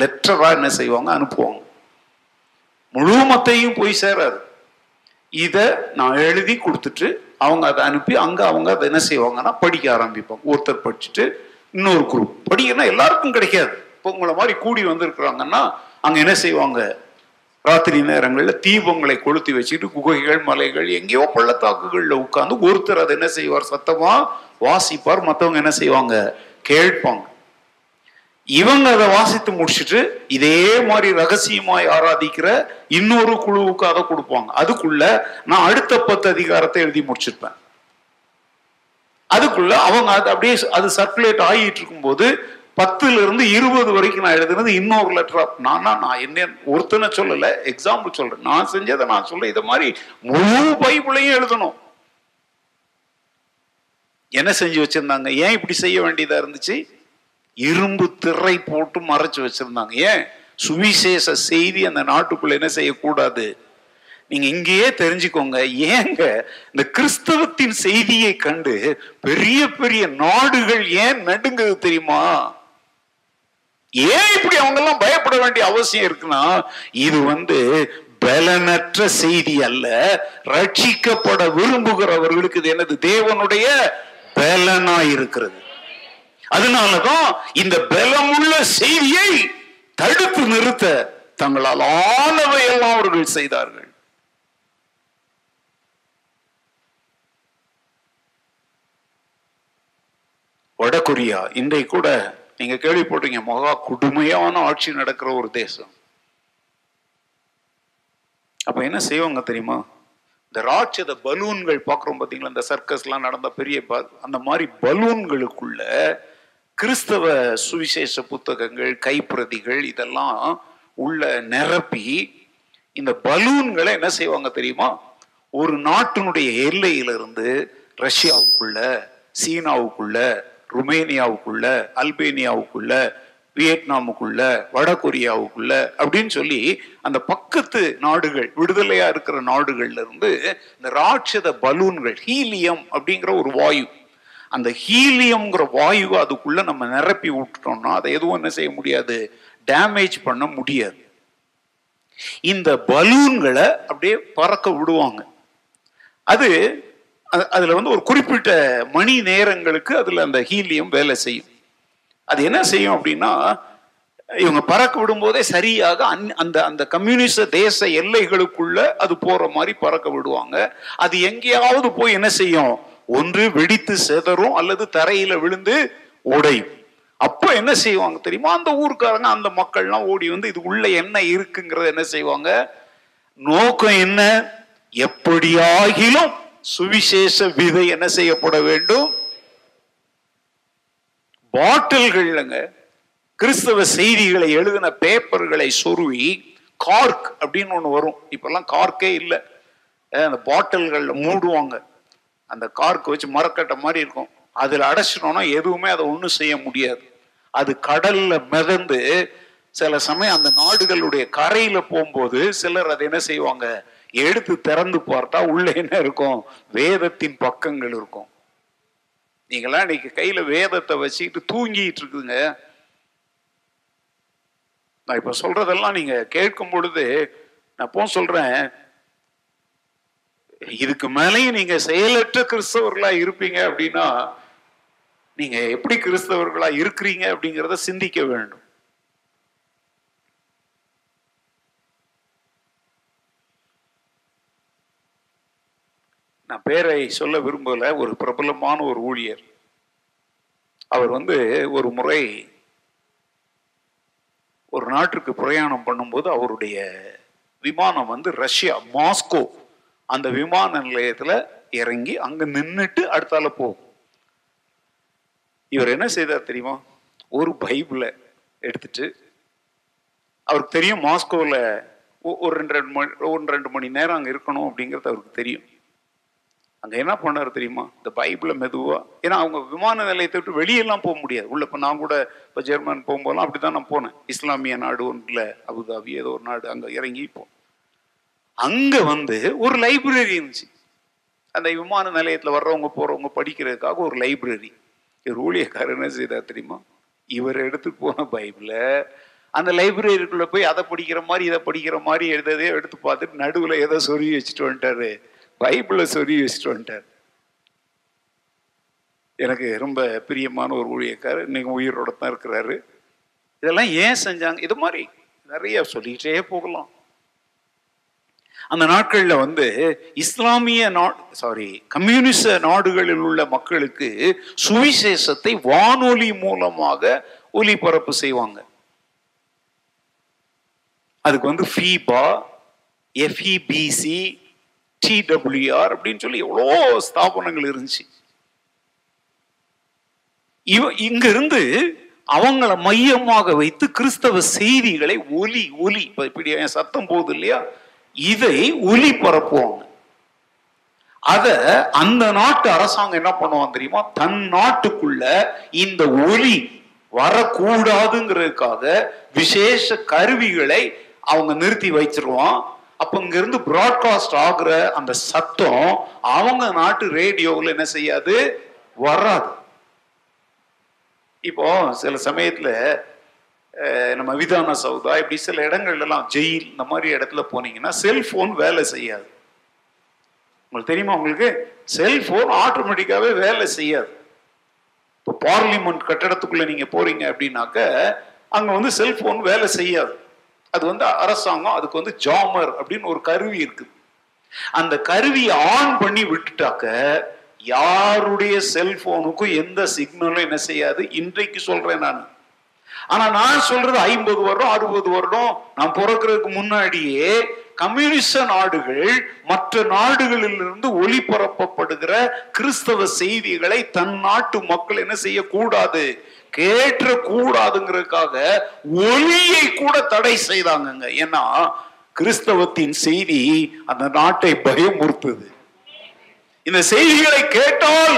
லெட்டரா என்ன செய்வாங்க? அனுப்புவாங்க. முழு மத்தையும் போய் சேராது. இத நான் எழுதி கொடுத்துட்டு அவங்க அதை அனுப்பி அங்க அவங்க அதை என்ன செய்வாங்கன்னா படிக்க ஆரம்பிப்பாங்க. ஒருத்தர் படிச்சுட்டு இன்னொரு குரூப். படிக்கணும்னா எல்லாருக்கும் கிடைக்காது. இப்போ உங்களை மாதிரி கூடி வந்திருக்கிறாங்கன்னா அங்க என்ன செய்வாங்க? ராத்திரி நேரங்களில் தீபங்களை கொளுத்தி வச்சுட்டு குகைகள் மலைகள் எங்கேயோ பள்ளத்தாக்குகளில் உட்காந்து ஒருத்தர் அதை என்ன செய்வார்? சத்தமா வாசிப்பார் மத்தவங்க என்ன செய்வாங்க? கேட்பாங்க. இவங்க அதை வாசித்து முடிச்சுட்டு இதே மாதிரி ரகசியமாய் ஆராதிக்கிற இன்னொரு குழுவுக்காக கொடுப்பாங்க. அதுக்குள்ள நான் அடுத்த பத்து அதிகாரத்தை எழுதி முடிச்சிருப்பேன். அதுக்குள்ள அவங்க அது அப்படியே அது சர்க்குலேட் ஆகிட்டு இருக்கும்போது பத்துல இருந்து இருபது வரைக்கும் நான் எழுதுனது இன்னொரு லெட்டரா நானா நான் என்ன ஒருத்தனை சொல்லல எக்ஸாம்பிள் சொல்றேன். நான் செஞ்சதை நான் சொல்ல இதை மாதிரி முழு பைபிளையும் எழுதணும். என்ன செஞ்சு வச்சிருந்தாங்க? ஏன் இப்படி செய்ய வேண்டியதா இருந்துச்சு? இரும்பு திரை போட்டு மறைச்சு வச்சிருந்தாங்க. ஏன்? சுவிசேஷ செய்தி அந்த நாட்டுக்குள்ள என்ன செய்யக்கூடாது? நீங்க இங்கேயே தெரிஞ்சுக்கோங்க. ஏங்க இந்த கிறிஸ்தவத்தின் செய்தியை கண்டு பெரிய பெரிய நாடுகள் ஏன் நடுங்குது தெரியுமா? ஏன் இப்படி அவங்க எல்லாம் பயப்பட வேண்டிய அவசியம் இருக்குன்னா இது வந்து பலனற்ற செய்தி அல்ல ரட்சிக்கப்பட விரும்புகிறவர்களுக்கு இது என்னது? தேவனுடைய பலனா இருக்கிறது. அதனாலதான் இந்த பலமுள்ள செய்தியை தடுத்து நிறுத்த தங்களால் ஆனவை எல்லாம் அவர்கள் செய்தார்கள். வடகொரியா இன்றைக்கு கூட நீங்க கேள்விப்பட்டீங்க மகா கொடுமையான ஆட்சி நடக்கிற ஒரு தேசம். அப்ப என்ன செய்வாங்க தெரியுமா? இந்த ராட்சத பலூன்கள் பார்க்குறோம் பார்த்தீங்களா இந்த சர்க்கஸ்லாம் நடந்த பெரிய ப- அந்த மாதிரி பலூன்களுக்குள்ள கிறிஸ்தவ சுவிசேஷ புத்தகங்கள் கைப்பிரதிகள் இதெல்லாம் உள்ள நிரப்பி இந்த பலூன்களை என்ன செய்வாங்க தெரியுமா? ஒரு நாட்டினுடைய எல்லையிலிருந்து ரஷ்யாவுக்குள்ள சீனாவுக்குள்ள ருமேனியாவுக்குள்ள அல்பேனியாவுக்குள்ள வியட்நாமுக்குள்ள வடகொரியாவுக்குள்ள அப்படின்னு சொல்லி அந்த பக்கத்து நாடுகள் விடுதலையா இருக்கிற நாடுகள்ல இருந்து இந்த ராட்சத பலூன்கள் ஹீலியம் அப்படிங்கிற ஒரு வாயு. அந்த ஹீலியம்ங்கிற வாயுவை அதுக்குள்ள நம்ம நிரப்பி விட்டுட்டோம்னா அதை எதுவும் என்ன செய்ய முடியாது? டேமேஜ் பண்ண முடியாது. இந்த பலூன்களை அப்படியே பறக்க விடுவாங்க. அது அது- அதில் வந்து ஒரு குறிப்பிட்ட மணி நேரங்களுக்கு அதில் அந்த ஹீலியம் வேலை செய்யும். அது என்ன செய்யும் அப்படின்னா இவங்க பறக்க விடும்போதே சரியாக அந்- அந்த அந்த கம்யூனிஸ்ட தேச எல்லைகளுக்குள்ள அது போற மாதிரி பறக்க விடுவாங்க. அது எங்கேயாவது போய் என்ன செய்யும்? ஒன்று வெடித்து செதறும் அல்லது தரையில விழுந்து உடையும். அப்போ என்ன செய்வாங்க தெரியுமா? அந்த ஊர்க்காரங்க அந்த மக்கள்லாம் ஓடி வந்து இது உள்ள என்ன இருக்குங்கிறத என்ன செய்வாங்க? நோக்கம் என்ன? எப்படியாகிலும் சுவிசேஷ விதை என்ன செய்யப்பட வேண்டும்? பாட்டில்கள்லங்க கிறிஸ்தவ செய்திகளை எழுதின பேப்பர்களை சொருவி கார்க் அப்படின்னு ஒன்று வரும். இப்பெல்லாம் கார்க்கே இல்லை. அந்த பாட்டில்களில் மூடுவாங்க. அந்த கார்க் வச்சு மரக்கட்டை மாதிரி இருக்கும். அதில் அடைச்சிட்டோம்னா எதுவுமே அதை ஒன்றும் செய்ய முடியாது. அது கடல்ல மிதந்து சில சமயம் அந்த நாடுகளுடைய கரையில போகும்போது சிலர் அதை என்ன செய்வாங்க? எடுத்து திறந்து பார்த்தா உள்ள என்ன இருக்கும்? வேதத்தின் பக்கங்கள் இருக்கும். நீங்களாம் இன்னைக்கு கையில வேதத்தை வச்சுக்கிட்டு தூங்கிட்டு இருக்குதுங்க. நான் இப்ப சொல்றதெல்லாம் நீங்க கேட்கும் பொழுது நான் போ சொல்றேன். இதுக்கு மேலேயும் நீங்க செயலற்ற கிறிஸ்தவர்களா இருப்பீங்க அப்படின்னா நீங்க எப்படி கிறிஸ்தவர்களா இருக்கிறீங்க அப்படிங்கிறத சிந்திக்க வேண்டும். நான் பேரை சொல்ல விரும்பலை ஒரு பிரபலமான ஒரு ஊழியர். அவர் வந்து ஒரு முறை ஒரு நாட்டிற்கு பிரயாணம் பண்ணும்போது அவருடைய விமானம் வந்து ரஷ்யா மாஸ்கோ அந்த விமான நிலையத்தில் இறங்கி அங்கே நின்றுட்டு அடுத்தால போகும். இவர் என்ன செய்தார் தெரியுமா? ஒரு பைபிளை எடுத்துட்டு அவருக்கு தெரியும் மாஸ்கோவில் ஒரு ரெண்டு ரெண்டு மணி ஒன்று ரெண்டு மணி நேரம் அங்கே இருக்கணும் அப்படிங்கிறது அவருக்கு தெரியும். அங்க என்ன பண்ணாரு தெரியுமா? இந்த பைபிளை மெதுவா ஏன்னா அவங்க விமான நிலையத்தை விட்டு வெளியெல்லாம் போக முடியாது. உள்ள இப்ப நான் கூட இப்ப ஜெர்மன் போகும்போதெல்லாம் அப்படிதான் நான் போனேன். இஸ்லாமிய நாடு ஒன்றுல அபுதாபி ஏதோ ஒரு நாடு அங்க இறங்கி போ அங்க வந்து ஒரு லைப்ரரி இருந்துச்சு. அந்த விமான நிலையத்துல வர்றவங்க போறவங்க படிக்கிறதுக்காக ஒரு லைப்ரரி. இவர் ஊழியக்காரர் என்ன செய்தார் தெரியுமா? இவர் எடுத்துட்டு போன பைபிளை அந்த லைப்ரரிக்குள்ள போய் அதை படிக்கிற மாதிரி இதை படிக்கிற மாதிரி எழுததே எடுத்து பார்த்துட்டு நடுவில் ஏதோ சொருகி வச்சுட்டு வந்துட்டாரு. பைபிளை சொல்லி வச்சுட்டு வந்துட்டார். எனக்கு ரொம்ப பிரியமான ஒரு ஊழியக்காரர் இன்னைக்கு உயிரோட தான் இருக்கிறாரு. இதெல்லாம் ஏன் செஞ்சாங்க? இது மாதிரி நிறைய சொல்லிக்கிட்டே போகலாம். அந்த நாட்களில் வந்து இஸ்லாமிய நாடு சாரி கம்யூனிச நாடுகளில் உள்ள மக்களுக்கு சுவிசேஷத்தை வானொலி மூலமாக ஒலிபரப்பு செய்வாங்க. அதுக்கு வந்து ஃபீபா எஃப்இபிசி டிடபிள்யூஆர் அப்படின்னு சொல்லி எவ்வளோ ஸ்தாபனங்கள் இருந்துச்சு. இவ இங்க இருந்து அவங்கள மையமாக வைத்து கிறிஸ்தவ செய்திகளை ஒலி ஒலி இப்படி என் சத்தம் போகுது இல்லையா? இதை ஒலி பரப்புவாங்க. அத அந்த நாட்டு அரசாங்கம் என்ன பண்ணுவாங்க தெரியுமா? தன் நாட்டுக்குள்ள இந்த ஒலி வரக்கூடாதுங்கிறதுக்காக விசேஷ கருவிகளை அவங்க நிறுத்தி வச்சிருவான். அப்ப இங்க இருந்து பிராட்காஸ்ட் ஆகுற அந்த சத்தம் அவங்க நாட்டு ரேடியோவில் என்ன செய்யாது? வராது. இப்போ சில சமயத்துல நம்ம விதான சௌதா இப்படி சில இடங்கள்லாம் ஜெயில் இந்த மாதிரி இடத்துல போனீங்கன்னா செல்போன் வேலை செய்யாது. உங்களுக்கு தெரியுமா உங்களுக்கு? செல்போன் ஆட்டோமேட்டிக்காவே வேலை செய்யாது. இப்போ பார்லிமெண்ட் கட்டடத்துக்குள்ள நீங்க போறீங்க அப்படின்னாக்க அங்க வந்து செல்போன் வேலை செய்யாது. அது வந்து அரசாங்கம் அதுக்கு வந்து ஜாமர் அப்படின்னு ஒரு கருவி இருக்குது. அந்த கருவியை ஆன் பண்ணி விட்டுட்டாக்க யாருடைய செல்போனுக்கும் எந்த சிக்னலும் என்ன செய்யாது? இன்றைக்கு சொல்றேன் நான். ஆனா நான் சொல்றது ஐம்பது வருடம் அறுபது வருடம் நான் பிறக்கிறதுக்கு முன்னாடியே கம்யூனிச நாடுகள் மற்ற நாடுகளிலிருந்து ஒளிபரப்பப்படுகிற கிறிஸ்தவ செய்திகளை தன் நாட்டு மக்கள் என்ன செய்யக்கூடாது? கேட்ட கூடாதுங்கிறதுக்காக ஒளியை கூட தடை செய்தாங்கங்க. ஏன்னா கிறிஸ்தவத்தின் செய்தி அந்த நாட்டை பயமுறுத்துது. இந்த செய்திகளை கேட்டால்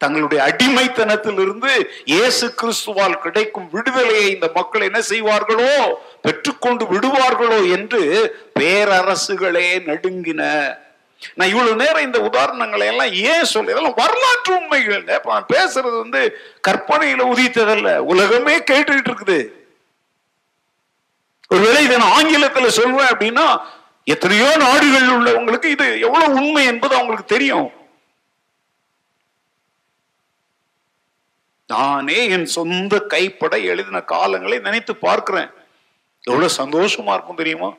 தங்களுடைய அடிமைத்தனத்திலிருந்து இயேசு கிறிஸ்துவால் கிடைக்கும் விடுதலையை இந்த மக்கள் என்ன செய்வார்களோ பெற்றுக்கொண்டு விடுவார்களோ என்று பேரரசுகளே நடுங்கின நான் இவ்வளவு நேரம் இந்த உதாரணங்களை எல்லாம் ஏன் சொல்லு இதெல்லாம் வரலாற்று உண்மைகள். நான் பேசுறது வந்து கற்பனையில உதித்ததல்ல. உலகமே கேட்டுக்கிட்டு இருக்குது. ஒருவேளை இதை நான் ஆங்கிலத்துல சொல்வேன் அப்படின்னா எத்தனையோ நாடுகளில் உள்ளவங்களுக்கு இது எவ்வளவு உண்மை என்பது அவங்களுக்கு தெரியும். நானே என் சொந்த கைப்பட எழுதின காலங்களை நினைத்து பார்க்கிறேன். எவ்வளவு சந்தோஷமா இருக்கும் தெரியுமா?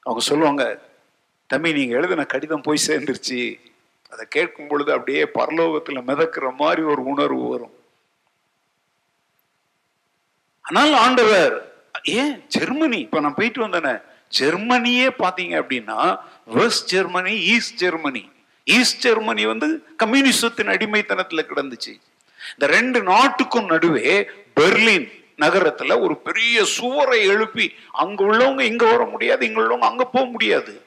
அவங்க சொல்லுவாங்க தம்பி நீங்க எழுதின கடிதம் போய் சேர்ந்துருச்சு. அதை கேட்கும் பொழுது அப்படியே பரலோகத்துல மிதக்கிற மாதிரி ஒரு உணர்வு வரும். ஆனால் ஆண்டவர் ஏன்? ஜெர்மனி. இப்ப நான் போயிட்டு வந்தேனே. ஜெர்மனியே பாத்தீங்க அப்படின்னா West Germany East Germany. East Germany வந்து கம்யூனிசத்தின் அடிமைத்தனத்துல கிடந்துச்சு. இந்த ரெண்டு நாட்டுக்கும் நடுவே பெர்லின் நகரத்துல ஒரு பெரிய சுவரை எழுப்பி அங்க உள்ளவங்க இங்க வர முடியாது இங்க உள்ளவங்க அங்க போக முடியாது.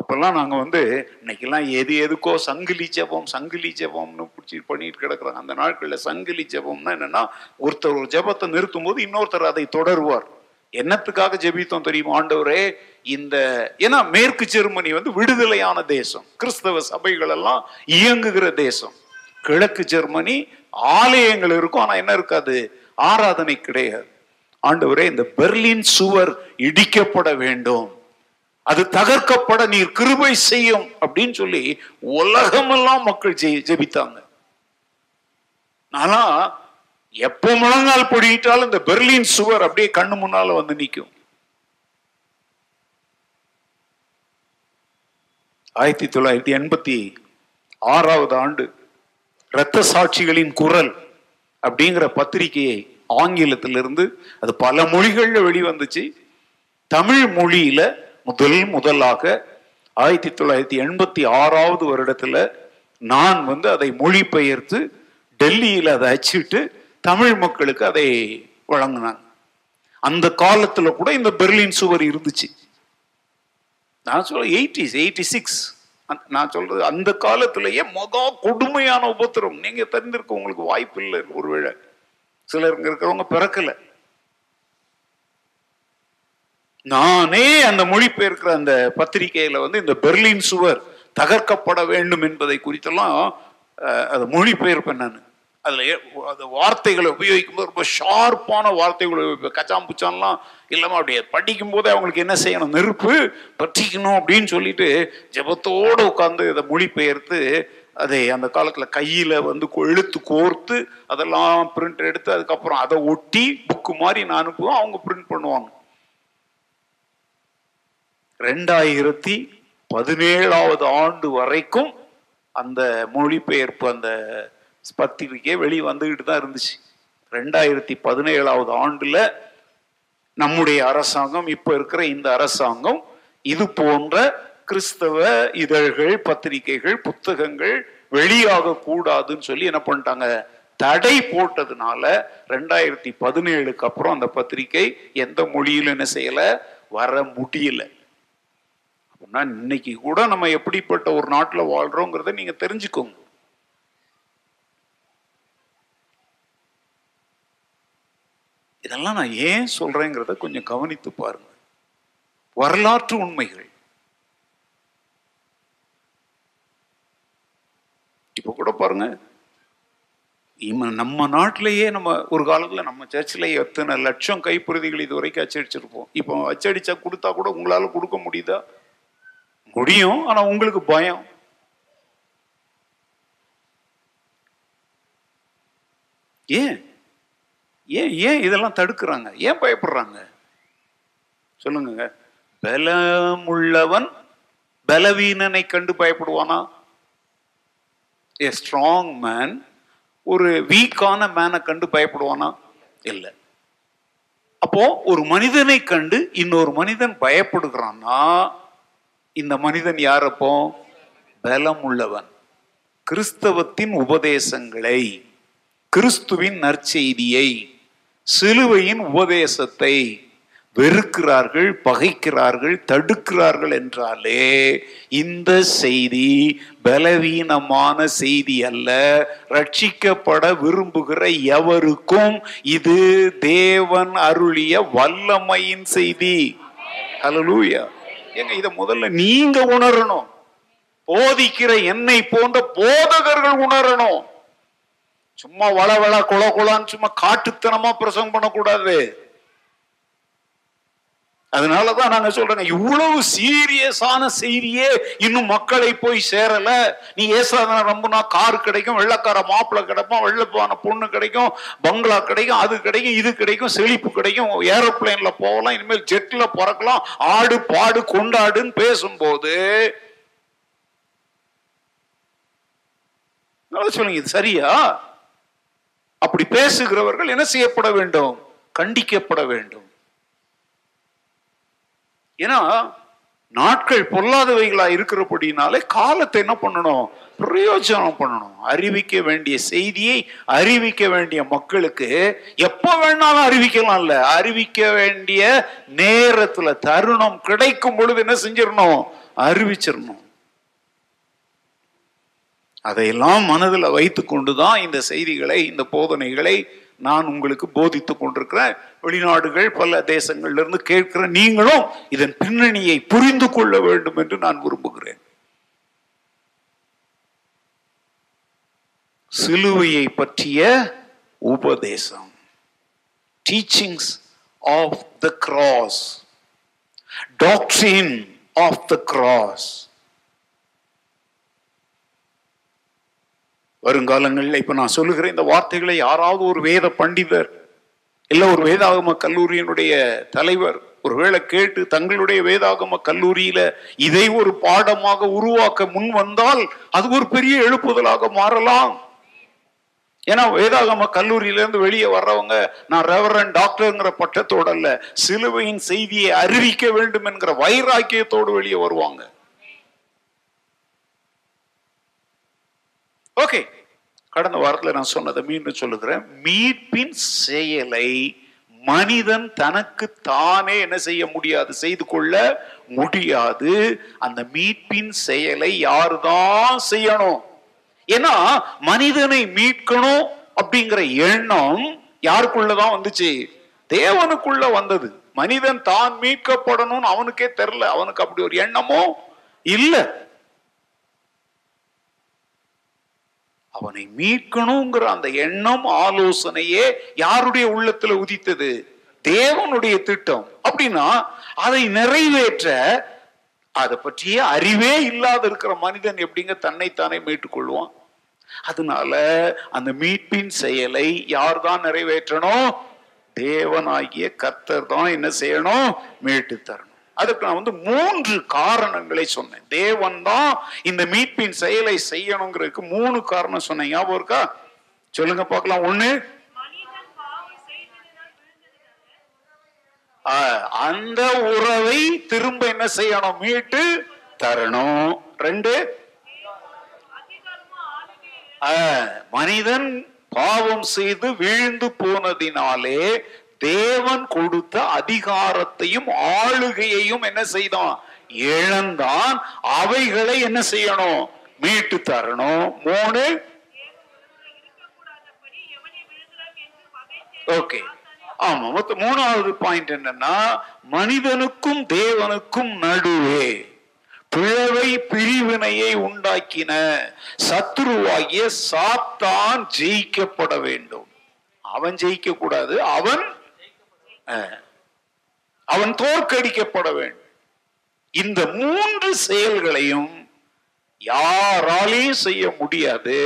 அப்பெல்லாம் நாங்கள் வந்து இன்னைக்கெல்லாம் எது எதுக்கோ சங்கிலி ஜெபம் சங்கிலி ஜெபம்னு பிடிச்சி பண்ணிட்டு கிடக்குறாங்க. அந்த நாட்களில் சங்கிலி ஜபம்னா என்னன்னா ஒருத்தர் ஒரு ஜெபத்தை நிறுத்தும் போது இன்னொருத்தர் அதை தொடருவார். என்னத்துக்காக ஜெபித்தோம் தெரியுமா ஆண்டவரே? இந்த ஏன்னா மேற்கு ஜெர்மனி வந்து விடுதலையான தேசம். கிறிஸ்தவ சபைகள் எல்லாம் இயங்குகிற தேசம். கிழக்கு ஜெர்மனி ஆலயங்கள் இருக்கும் ஆனா என்ன இருக்காது? ஆராதனை கிடையாது. ஆண்டவரே இந்த பெர்லின் சுவர் இடிக்கப்பட வேண்டும். அது தகர்க்கப்பட நீர் கிருபை செய்யும் அப்படின்னு சொல்லி உலகமெல்லாம் மக்கள் ஜெபித்தாங்க. ஆனா எப்போ முழங்கால் பொடியிட்டாலும் இந்த பெர்லின் சுவர் அப்படியே கண்ணு முன்னால வந்து நிற்கும் ஆயிரத்தி தொள்ளாயிரத்தி எண்பத்தி ஆறாவது ஆண்டு இரத்த சாட்சிகளின் குரல் அப்படிங்கிற பத்திரிகையை ஆங்கிலத்திலிருந்து அது பல மொழிகள்ல வெளிவந்துச்சு. தமிழ் மொழியில முதல் முதலாக ஆயிரத்தி தொள்ளாயிரத்தி எண்பத்தி ஆறாவது வருடத்துல நான் வந்து அதை மொழிபெயர்த்து டெல்லியில் அதை அச்சிட்டு தமிழ் மக்களுக்கு அதை வழங்கினாங்க. அந்த காலத்துல கூட இந்த பெர்லின் சுவர் இருந்துச்சு. நான் சொல்ல எயிட்டிஸ் எயிட்டி சிக்ஸ் நான் சொல்றது அந்த காலத்திலேயே மகா கொடுமையான உபத்திரம். நீங்க தெரிஞ்சிருக்க உங்களுக்கு வாய்ப்பு இல்லை ஒருவேளை. சிலர் இங்க இருக்கிறவங்க பிறக்கல. நானே அந்த மொழிபெயர்க்கிற அந்த பத்திரிகையில வந்து இந்த பெர்லின் சுவர் தகர்க்கப்பட வேண்டும் என்பதை குறித்தெல்லாம் அதை மொழிபெயர்ப்பேன் நான். அதுல அந்த வார்த்தைகளை உபயோகிக்கும் போது ரொம்ப ஷார்ப்பான வார்த்தைகளை உபயோகிப்பேன். கச்சான் புச்சான்லாம் இல்லாம அப்படியே படிக்கும் போதே அவங்களுக்கு என்ன செய்யணும்? நெருப்பு பற்றிக்கணும் அப்படின்னு சொல்லிட்டு ஜெபத்தோடு உட்காந்து இதை மொழிபெயர்த்து அதை அந்த காலத்துல கையில வந்து எழுத்து கோர்த்து அதெல்லாம் பிரிண்ட் எடுத்து அதுக்கப்புறம் அதை ஒட்டி புக்கு மாதிரி நான் அனுப்புவோம் அவங்க பிரிண்ட் பண்ணுவாங்க. ரெண்டாயிரத்தி பதினேழாவது ஆண்டு வரைக்கும் அந்த மொழிபெயர்ப்பு அந்த பத்திரிகை வெளியே வந்துகிட்டு தான் இருந்துச்சு. ரெண்டாயிரத்தி பதினேழாவது ஆண்டுல நம்முடைய அரசாங்கம் இப்ப இருக்கிற இந்த அரசாங்கம் இது போன்ற கிறிஸ்தவ இதழ்கள் பத்திரிகைகள் புத்தகங்கள் வெளியாக கூடாதுன்னு சொல்லி என்ன பண்ணிட்டாங்க? தடை போட்டதுனால ரெண்டாயிரத்தி பதினேழுக்கு அப்புறம் அந்த பத்திரிகை எந்த மொழியிலும் என்ன செய்யல? வர முடியல. அப்படின்னா இன்னைக்கு கூட நம்ம எப்படிப்பட்ட ஒரு நாட்டுல வாழ்றோங்கிறத நீங்க தெரிஞ்சுக்கோங்க. இதெல்லாம் நான் ஏன் சொல்றேங்கிறத கொஞ்சம் கவனித்து பாருங்க. வரலாற்று உண்மைகள். இப்ப கூட பாருங்க நம்ம நாட்டிலேயே நம்ம ஒரு காலத்துல நம்ம சர்ச்சில் எத்தனை லட்சம் கைப்பிரதிகள் இது வரைக்கும் அச்சடிச்சிருப்போம். இப்போ அச்சடிச்சா கொடுத்தா கூட உங்களால கொடுக்க முடியுதா? முடியும் ஆனா உங்களுக்கு பயம். ஏன்? ஏன் ஏன் இதெல்லாம் தடுக்கிறாங்க? ஏன் பயப்படுறாங்க? சொல்லுங்க பலமுள்ளவன் பலவீனனை கண்டு பயப்படுவானா? ஏ ஸ்ட்ராங் மேன் ஒரு வீக்கான மேனை கண்டு பயப்படுவானா? இல்லை. அப்போ ஒரு மனிதனை கண்டு இன்னொரு மனிதன் பயப்படுகிறான்னா இந்த மனிதன் யாரப்போ? பலம் உள்ளவன் கிறிஸ்தவத்தின் உபதேசங்களை கிறிஸ்துவின் நற்செய்தியை சிலுவையின் உபதேசத்தை வெறுக்கிறார்கள் பகைக்கிறார்கள் தடுக்கிறார்கள் என்றாலே இந்த செய்தி பலவீனமான செய்தி அல்ல. ரட்சிக்கப்பட விரும்புகிற எவருக்கும் இது தேவன் அருளிய வல்லமையின் செய்தி. ஹலலூயா எங்க இத முதல்ல நீங்க உணரணும். போதிக்கிற என்னை போன்ற போதகர்கள் உணரணும். சும்மா வள வள குள குளான்னு சும்மா காட்டுத்தனமா பிரசங்கம் பண்ணக்கூடாது. அதனாலதான் நாங்க சொல்றோங்க இவ்வளவு சீரியஸான செய்தியே இன்னும் மக்களை போய் சேரல. நீ ஏசாதன நம்பினா கார் கிடைக்கும் வெள்ளக்கார மாப்பிள்ளை கிடைப்போம் வெள்ளப்பான பொண்ணு கிடைக்கும் பங்களா கிடைக்கும் அது கிடைக்கும் இது கிடைக்கும் செழிப்பு கிடைக்கும். ஏரோப்ளைன்ல போகலாம் இனிமேல் ஜெட்ல பறக்கலாம் ஆடு பாடு கொண்டாடுன்னு பேசும்போது நல்லா சொல்லுங்க இது சரியா? அப்படி பேசுகிறவர்கள் என்ன செய்யப்பட வேண்டும்? கண்டிக்கப்பட வேண்டும். ஏன்னா நாட்கள் பொல்லாதவைகளா இருக்கிறபடினாலே காலத்தை என்ன பண்ணணும்? பிரயோஜனம் பண்ணணும். அறிவிக்க வேண்டிய செய்தியை அறிவிக்க வேண்டிய மக்களுக்கு எப்ப வேணாலும் அறிவிக்கலாம்ல. அறிவிக்க வேண்டிய நேரத்துல தருணம் கிடைக்கும் பொழுது என்ன செஞ்சிடணும்? அறிவிச்சிடணும். அதையெல்லாம் மனதில் வைத்து கொண்டுதான் இந்த செய்திகளை இந்த போதனைகளை நான் உங்களுக்கு போதித்துக் கொண்டிருக்கிறேன். வெளிநாடுகள் பல தேசங்கள்ல இருந்து கேட்கிற நீங்களும் இதன் பின்னணியை புரிந்து கொள்ள வேண்டும் என்று நான் விரும்புகிறேன். சிலுவையை பற்றிய உபதேசம். Teachings of the cross doctrine of the cross வருங்காலங்களில் இப்ப நான் சொல்லுகிற இந்த வார்த்தைகளை யாராவது ஒரு வேத பண்டிதர் இல்ல ஒரு வேதாகம கல்லூரியினுடைய தலைவர் ஒருவேளை கேட்டு தங்களுடைய வேதாகம கல்லூரியில இதை ஒரு பாடமாக உருவாக்க முன் வந்தால் அது ஒரு பெரிய எழுப்புதலாக மாறலாம். ஏன்னா வேதாகம கல்லூரியிலேருந்து வெளியே வர்றவங்க நான் ரெவரன் டாக்டர்ங்கிற பட்டத்தோட அல்ல சிலுவையின் செய்தியை அறிவிக்க வேண்டும் என்கிற வைராக்கியத்தோடு வெளியே வருவாங்க. ஓகே. கடந்த வாரத்தில் நான் சொன்னதை மீண்டும் சொல்லுகிறேன். மீட்பின் செயலை மனிதன் தனக்கு தானே என்ன செய்ய முடியாது செய்து கொள்ள முடியாது. அந்த மீட்பின் செயலை யாருதான் செய்யணும்? ஏன்னா மனிதனை மீட்கணும் அப்படிங்கிற எண்ணம் யாருக்குள்ளதான் வந்துச்சு? தேவனுக்குள்ள வந்தது. மனிதன் தான் மீட்கப்படணும்னு அவனுக்கே தெரில அவனுக்கு அப்படி ஒரு எண்ணமோ இல்லை. அவனை மீட்கணுங்கிற அந்த எண்ணம் ஆலோசனையே யாருடைய உள்ளத்துல உதித்தது? தேவனுடைய திட்டம். அப்படின்னா அதை நிறைவேற்ற அதை பற்றிய அறிவே இல்லாத இருக்கிற மனிதன் எப்படிங்க தன்னைத்தானே மீட்டுக் கொள்வான் அதனால அந்த மீட்பின் செயலை யார் தான் நிறைவேற்றணும்? தேவனாகிய கர்த்தர் தான் என்ன செய்யணும்? மீட்டு தரணும் அதுக்கு நான் வந்து மூன்று காரணங்களை சொன்னேன். தேவன் தான் இந்த மீட்பின் செயலை செய்யணுங்கிறதுக்கு மூணு காரணம் சொன்னேன். ஞாபகம் இருக்கா? சொல்லுங்க பார்க்கலாம். ஒண்ணு அந்த உறவை திரும்ப என்ன செய்யணும்? மீட்டு தரணும். ரெண்டு மனிதன் பாவம் செய்து வீழ்ந்து போனதினாலே தேவன் கொடுத்த அதிகாரத்தையும் ஆளுகையையும் என்ன செய்தான்? இழந்தான். அவைகளை என்ன செய்யணும்? மீட்டு தரணும். மூணு. ஓகே. ஆமா மொத்தம் மூணாவது பாயிண்ட் என்னன்னா மனிதனுக்கும் தேவனுக்கும் நடுவே பிழவை பிரிவினையை உண்டாக்கின சத்துருவாகிய சாத்தான் ஜெயிக்கப்பட வேண்டும். அவன் ஜெயிக்க கூடாது அவன் அவன் தோற்கடிக்கப்பட வேண்டும். இந்த மூன்று செயல்களையும் யாராலையும் செய்ய முடியாது.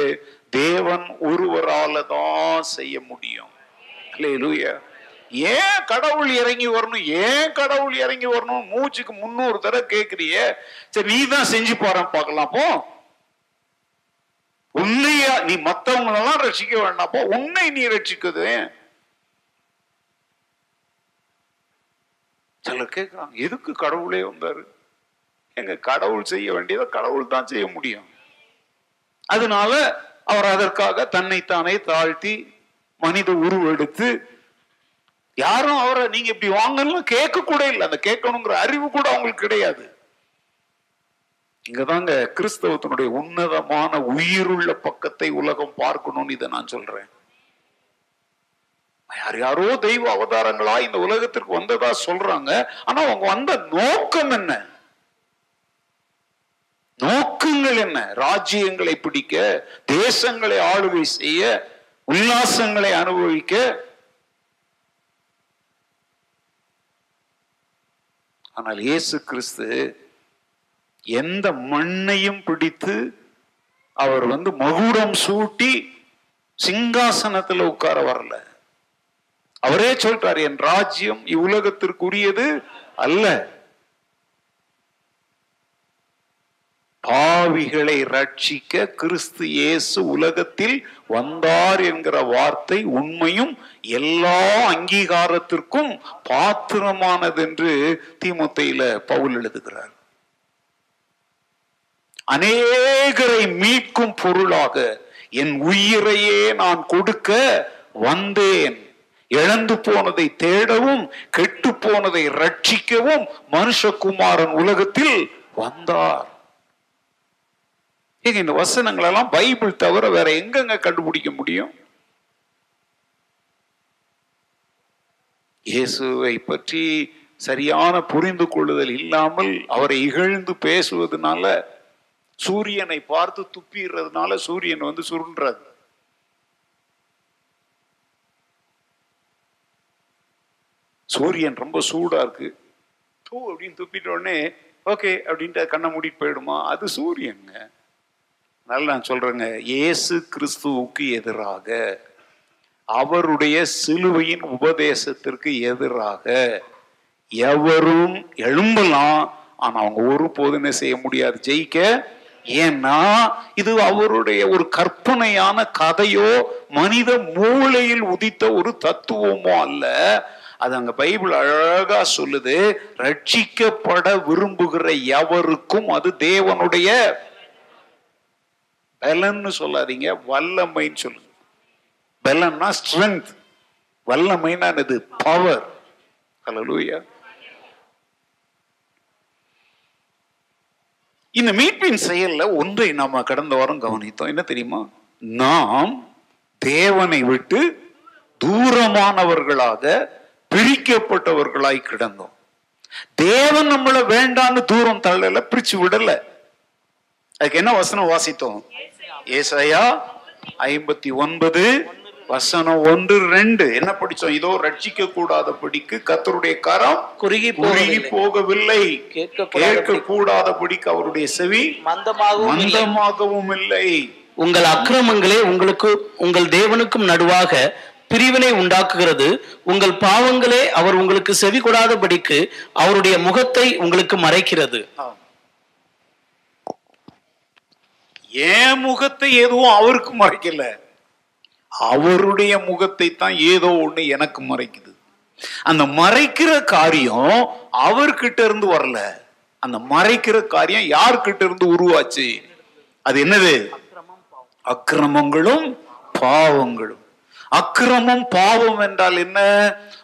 தேவன் ஒருவரால தான் செய்ய முடியும். ஏன் கடவுள் இறங்கி வரணும்? ஏன் கடவுள் இறங்கி வரணும்? மூச்சுக்கு முன்னூறு தடவை கேக்குறிய. சரி நீ தான் செஞ்சு பாரு பார்க்கலாம். போ. உன்னையா நீ மத்தவங்களெல்லாம் ரசிக்க வேண்டாம். போ. உன்னை நீ ரசிக்குது சிலர் கேட்கிறாங்க எதுக்கு கடவுளே வந்தார்? எங்க கடவுள் செய்ய வேண்டியதை கடவுள் தான் செய்ய முடியும். அதனால அவர் அதற்காக தன்னைத்தானே தாழ்த்தி மனித உருவெடுத்து யாரும் அவரை நீங்க இப்படி வாங்கலாம் கேட்க கூட இல்லை. அந்த கேட்கணுங்கிற அறிவு கூட அவங்களுக்கு கிடையாது. இங்கதாங்க கிறிஸ்தவத்தினுடைய உன்னதமான உயிருள்ள பக்கத்தை உலகம் பார்க்கணும்னு இதை நான் சொல்றேன். யார் யாரோ தெய்வ அவதாரங்களா இந்த உலகத்திற்கு வந்ததா சொல்றாங்க. ஆனா அவங்க வந்த நோக்கம் என்ன? நோக்கங்கள் என்ன? ராஜ்யங்களை பிடிக்க தேசங்களை ஆளுகை செய்ய உல்லாசங்களை அனுபவிக்க. ஆனால் இயேசு கிறிஸ்து எந்த மண்ணையும் பிடித்து அவர் வந்து மகுடம் சூட்டி சிங்காசனத்துல உட்கார வரல. அவரே சொல்றார் என் ராஜ்யம் இவ்வுலகத்திற்குரியது அல்ல. பாவிகளை ரட்சிக்க கிறிஸ்து இயேசு உலகத்தில் வந்தார் என்கிற வார்த்தை உண்மையும் எல்லா அங்கீகாரத்திற்கும் பாத்திரமானது என்று திமுத்தையில பவுல் எழுதுகிறார். அநேகரை மீட்கும் பொருளாக என் உயிரையே நான் கொடுக்க வந்தேன். இழந்து போனதை தேடவும் கெட்டு போனதை ரட்சிக்கவும் மனுஷகுமாரன் உலகத்தில் வந்தார். ஏங்க இந்த வசனங்கள் எல்லாம் பைபிள் தவிர வேற எங்கெங்க கண்டுபிடிக்க முடியும்? இயேசுவை பற்றி சரியான புரிந்து கொள்ளுதல் இல்லாமல் அவரை இகழ்ந்து பேசுவதனால சூரியனை பார்த்து துப்பிடுறதுனால சூரியன் வந்து சுருன்றது சூரியன் ரொம்ப சூடா இருக்கு. தூ அப்படின்னு துப்பிட்ட உடனே ஓகே அப்படின்ட்டு கண்ணை மூடிட்டு போயிடுமா? அது சூரியனுங்க. அதனால நான் சொல்றேங்க இயேசு கிறிஸ்துவுக்கு எதிராக அவருடைய சிலுவையின் உபதேசத்திற்கு எதிராக எவரும் எழும்பலாம். ஆனா அவங்க ஒருபோதும் என்ன செய்ய முடியாது. ஜெயிக்க? ஏன்னா இது அவருடைய ஒரு கற்பனையான கதையோ மனித மூளையில் உதித்த ஒரு தத்துவமோ அல்ல. அது அங்க பைபிள் அழகா சொல்லுது ரட்சிக்கப்பட விரும்புகிற எவருக்கும் அது தேவனுடைய பலன்னு சொல்லாதீங்க வல்லமைன்னு சொல்லுங்க பலன்னா ஸ்ட்ரென்த் வல்லமைன்னா இது பவர் ஹalleluya இந்த மீட்பின் செயல்ல ஒன்றை நாம கடந்த வாரம் கவனித்தோம். என்ன தெரியுமா? நாம் தேவனை விட்டு தூரமானவர்களாக பிரிக்கப்பட்டவர்களாய் கிடந்தோம். தேவன் நம்மள வேண்டான்னு தூரம் தள்ளல பிரிச்சு விடல. அதுக்கு என்ன வசனம் வாசித்தோம்? ஏசாயா ஐம்பத்தி ஒன்பது வசனம் ஒன்று ரெண்டு. என்ன படிச்சோம் இதோ ரட்சிக்க கூடாத படிக்கு கத்தருடைய கரம் குறுகி குறுகி போகவில்லை. கேட்க கூடாதபடிக்கு அவருடைய செவி மந்தமாகவும். மந்தமாகவும் இல்லை. உங்கள் அக்கிரமங்களே உங்களுக்கு உங்கள் தேவனுக்கும் நடுவாக பிரிவினை உண்டாக்குகிறது. உங்கள் பாவங்களே அவர் உங்களுக்கு செவி கொடாதபடிக்கு அவருடைய முகத்தை உங்களுக்கு மறைக்கிறது. என் முகத்தை எதுவும் அவருக்கு மறைக்கல. அவருடைய முகத்தை தான் ஏதோ ஒண்ணு எனக்கு மறைக்குது. அந்த மறைக்கிற காரியம் அவர்கிட்ட இருந்து வரல. அந்த மறைக்கிற காரியம் யார்கிட்ட இருந்து உருவாச்சு? அது என்னது? அக்கிரமங்களும் பாவங்களும். அக்கிரமம் பாவம் என்றால் என்ன?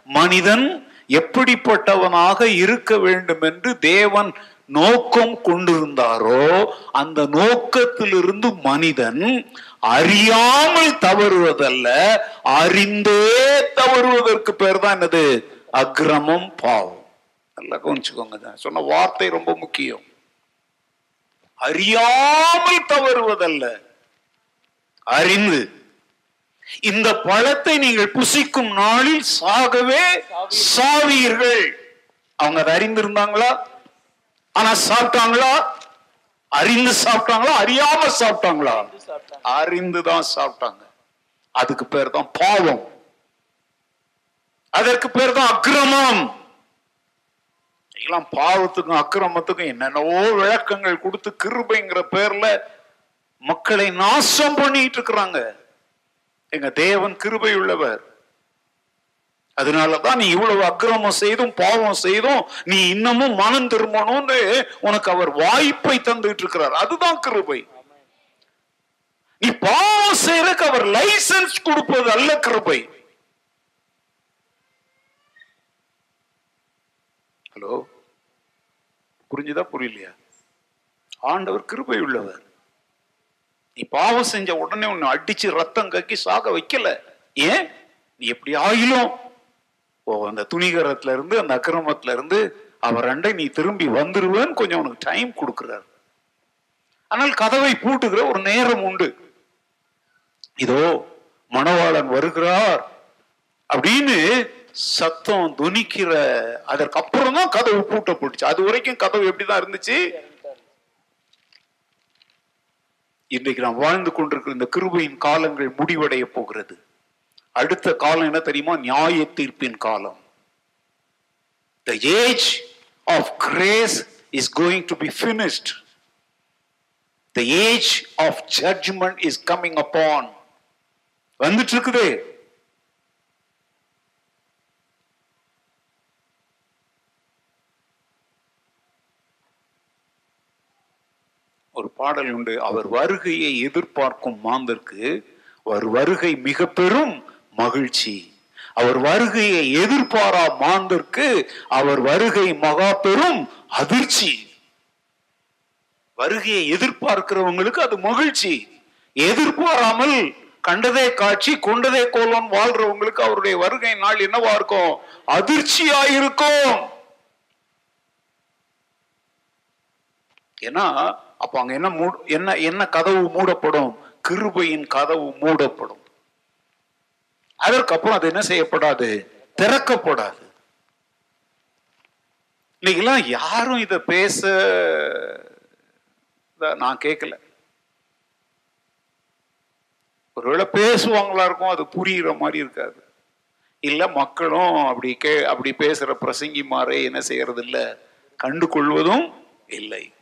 மனிதன் எப்படிப்பட்டவனாக இருக்க வேண்டும் என்று தேவன் நோக்கம் கொண்டிருந்தாரோ அந்த நோக்கத்திலிருந்து மனிதன் அறியாமல் தவறுவதல்ல அறிந்தே தவறுவதற்கு பேர் தான் என்னது? அக்கிரமம் பாவம். நல்லா கவனிச்சுக்கோங்க சொன்ன வார்த்தை ரொம்ப முக்கியம். அறியாமல் தவறுவதல்ல அறிந்து இந்த பழத்தை நீங்கள் புசிக்கும் நாளில் சாகவே சாவீர்கள். அவங்க அதை அறிந்திருந்தாங்களா? ஆனா சாப்பிட்டாங்களா? அறிந்து சாப்பிட்டாங்களா? அறியாம சாப்பிட்டாங்களா? அறிந்து தான் சாப்பிட்டாங்க. அதுக்கு பேர் தான் பாவம். அதற்கு பேர் தான் அக்கிரமம். எல்லாம் பாவத்துக்கும் அக்கிரமத்துக்கும் என்னென்னவோ விளக்கங்கள் கொடுத்து கிருபைங்கிற பேர்ல மக்களை நாசம் பண்ணிட்டு இருக்கிறாங்க. எங்க தேவன் கிருபை உள்ளவர் அதனாலதான் நீ இவ்வளவு அக்கிரமம் செய்தும் பாவம் செய்தும் நீ இன்னமும் மனம் திரும்பணும்னு உனக்கு அவர் வாய்ப்பை தந்துட்டு இருக்கிறார். அதுதான் கிருபை. நீ பாவம் செய்யறதுக்கு அவர் லைசன்ஸ் கொடுப்பது அல்ல கிருபை. ஹலோ புரிஞ்சுதா புரியலையா? ஆண்டவர் கிருபை உள்ளவர் நீ பாவம் செஞ்ச உடனே உன்னை அடிச்சு ரத்தம் கக்கி சாக வைக்கல. ஏன்? நீ எப்படி ஆயிலும்? ஓ அந்த துணிகரத்துல இருந்து அந்த அக்கிரமத்துல இருந்து அவர் அண்டை நீ திரும்பி வந்துருவேன்னு கொஞ்சம் உனக்கு டைம் கொடுக்குறாரு. ஆனால் கதவை பூட்டுகிற ஒரு நேரம் உண்டு. இதோ மணவாளன் வருகிறார் அப்படின்னு சத்தம் துணிக்கிற அதற்கப்புறம் தான் கதவு பூட்டப்பட்டுச்சு. அது வரைக்கும் கதவு எப்படிதான் இருந்துச்சு? இன்றைக்கு நாம் வாழ்ந்து கொண்டிருக்கிற இந்த கிருபையின் காலங்கள் முடிவடைய போகிறது. அடுத்த காலம் என்ன தெரியுமா? நியாய தீர்ப்பின் காலம். The age of grace is going to be finished. The age of judgement is coming upon வந்துட்டு இருக்குதே. ஒரு பாடல் உண்டு. அவர் வருகையை எதிர்பார்க்கும் மாந்தருக்கு அவர் வருகை மிக பெரும் மகிழ்ச்சி. அவர் வருகையை எதிர்பாரா மாந்தருக்கு அவர் வருகை மகா பெரும் அதிர்ச்சி. வருகையை எதிர்பார்க்கிறவங்களுக்கு அது மகிழ்ச்சி. எதிர்பாராமல் கண்டதே காட்சி கொண்டதே கோலம் வாழ்றவங்களுக்கு அவருடைய வருகை நாள் என்னவா இருக்கும்? அதிர்ச்சியா இருக்கும் ஏன்னா அப்ப அங்க என்ன மூ என்ன என்ன கதவு மூடப்படும்? கிருபையின் கதவு மூடப்படும். அதற்கப்புறம் அது என்ன செய்யப்படாது? திறக்கப்படாது. இன்னைக்கெல்லாம் யாரும் இத பேச நான் கேட்கல. ஒருவேளை பேசுவாங்களா இருக்கும் அது புரியுற மாதிரி இருக்காது. இல்ல மக்களும் அப்படி கே அப்படி பேசுற பிரசங்கிமாறே என்ன செய்யறது இல்லை கண்டு கொள்வதும் இல்லை.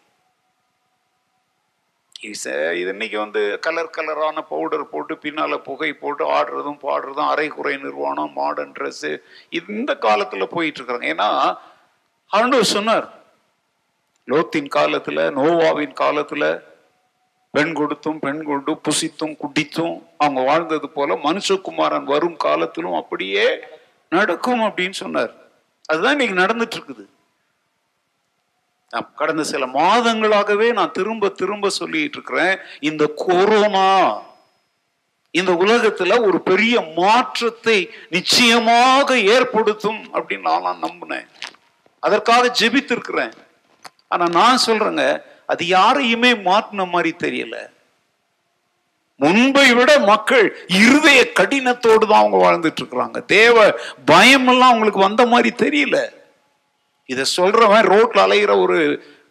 இது இன்னைக்கு வந்து கலர் கலரான பவுடர் போட்டு பின்னால் புகை போட்டு ஆடுறதும் பாடுறதும் அரைகுறை நிர்வாணம் மாடர்ன் ட்ரெஸ்ஸு இந்த காலத்தில் போயிட்டு இருக்கிறாங்க. ஏன்னா ஆண்டவர் சொன்னார் லோத்தின் காலத்தில் நோவாவின் காலத்தில் பெண் கொடுத்தும் பெண் கொண்டு புசித்தும் குடித்தும் அவங்க வாழ்ந்தது போல மனுஷகுமாரன் வரும் காலத்திலும் அப்படியே நடக்கும் அப்படின்னு சொன்னார். அதுதான் இன்னைக்கு நடந்துட்டு இருக்குது. கடந்த சில மாதங்களாகவே நான் திரும்ப திரும்ப சொல்லிட்டு இருக்கிறேன் இந்த கொரோனா இந்த உலகத்துல ஒரு பெரிய மாற்றத்தை நிச்சயமாக ஏற்படுத்தும் அப்படின்னு நான் நம்பினேன். அதற்காக ஜெபித்திருக்கிறேன். ஆனா நான் சொல்றேங்க அது யாரையுமே மாற்றின மாதிரி தெரியல. முன்பை விட மக்கள் இருதய கடினத்தோடு தான் அவங்க வாழ்ந்துட்டு இருக்கிறாங்க. தேவ பயம் எல்லாம் அவங்களுக்கு வந்த மாதிரி தெரியல. இதை சொல்றவன் ரோட்ல அலைகிற ஒரு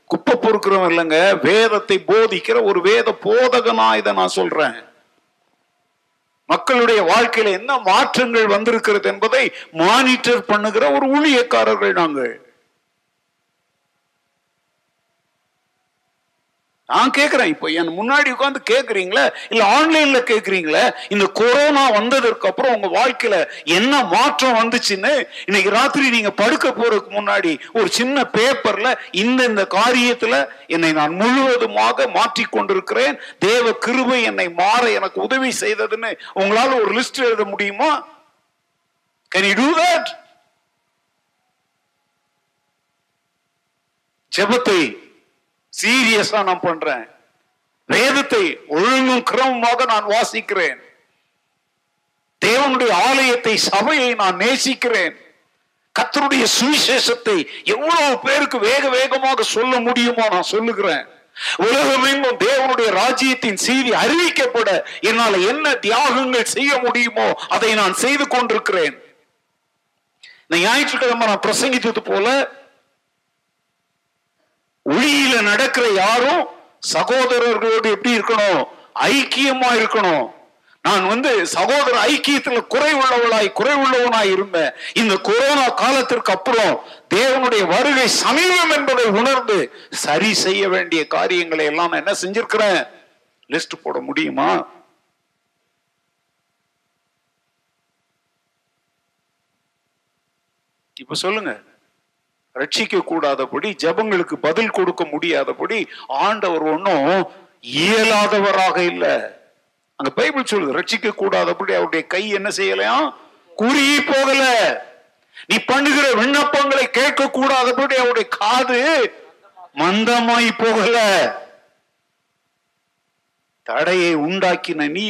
குப்பை பொறுக்கிறவன் இல்லைங்க வேதத்தை போதிக்கிற ஒரு வேத போதகனா இதை நான் சொல்றேன். மக்களுடைய வாழ்க்கையில என்ன மாற்றங்கள் வந்திருக்கிறது என்பதை மானிட்டர் பண்ணுகிற ஒரு ஊழியக்காரர்கள் நாங்கள். நான் கேட்கிறேன் இப்போ என் முன்னாடி உட்காந்து கேட்குறீங்களா இல்ல ஆன்லைன்ல கேட்குறீங்களா இந்த கொரோனா வந்ததற்கு அப்புறம் உங்க வாழ்க்கையில என்ன மாற்றம் வந்துச்சுன்னு இன்னைக்கு ராத்திரி நீங்க படுக்க போறதுக்கு முன்னாடி ஒரு சின்ன பேப்பர்ல இந்த இந்த காரியத்துல என்னை நான் முழுவதுமாக மாற்றி கொண்டிருக்கிறேன். தேவ கிருபை என்னை மாற எனக்கு உதவி செய்ததுன்னு உங்களால ஒரு லிஸ்ட் எழுத முடியுமா? கேன் யூ டூ தட் ஜெபத்தை சீரியஸா நான் பண்றேன். வேதத்தை ஒழுங்கும் கிரமமாக நான் வாசிக்கிறேன். தேவனுடைய ஆலயத்தை சபையை நான் நேசிக்கிறேன். கத்தருடைய சுவிசேஷத்தை எவ்வளவு பேருக்கு வேக வேகமாக சொல்ல முடியுமோ நான் சொல்லுகிறேன். உலகமெங்கும் தேவனுடைய ராஜ்யத்தின் செய்தி அறிவிக்கப்பட என்னால் என்ன தியாகங்கள் செய்ய முடியுமோ அதை நான் செய்து கொண்டிருக்கிறேன். இந்த ஞாயிற்றுக்கிழமை நான் பிரசங்கித்தது போல ஒளியில நடக்கிற யாரும் சகோதரர்களோடு எப்படி இருக்கணும்? ஐக்கியமா இருக்கணும். நான் வந்து சகோதர ஐக்கியத்துல குறைவுள்ளவளாய் குறைவுள்ளவனாய் இருந்தேன். இந்த கொரோனா காலத்திற்கு அப்புறம் தேவனுடைய வருகை சமீபம் என்பதை உணர்ந்து சரி செய்ய வேண்டிய காரியங்களை எல்லாம் நான் என்ன செஞ்சிருக்கிறேன்? லிஸ்ட் போட முடியுமா? இப்ப சொல்லுங்க. ரட்சிக்க கூடாதபடி ஜபங்களுக்கு பதில் கொடுக்க முடியாதபடி ஆண்டவர் ஒன்றும் இயலாதவராக இல்லை. அங்க பைபிள் சொல்லுது ரட்சிக்க கூடாதபடி அவருடைய கை என்ன செய்யலையாம் குறுகி போகல. நீ பண்ணுகிற விண்ணப்பங்களை கேட்க கூடாதபடி அவருடைய காது மந்தமாய் போகல. தடையை உண்டாக்கின நீ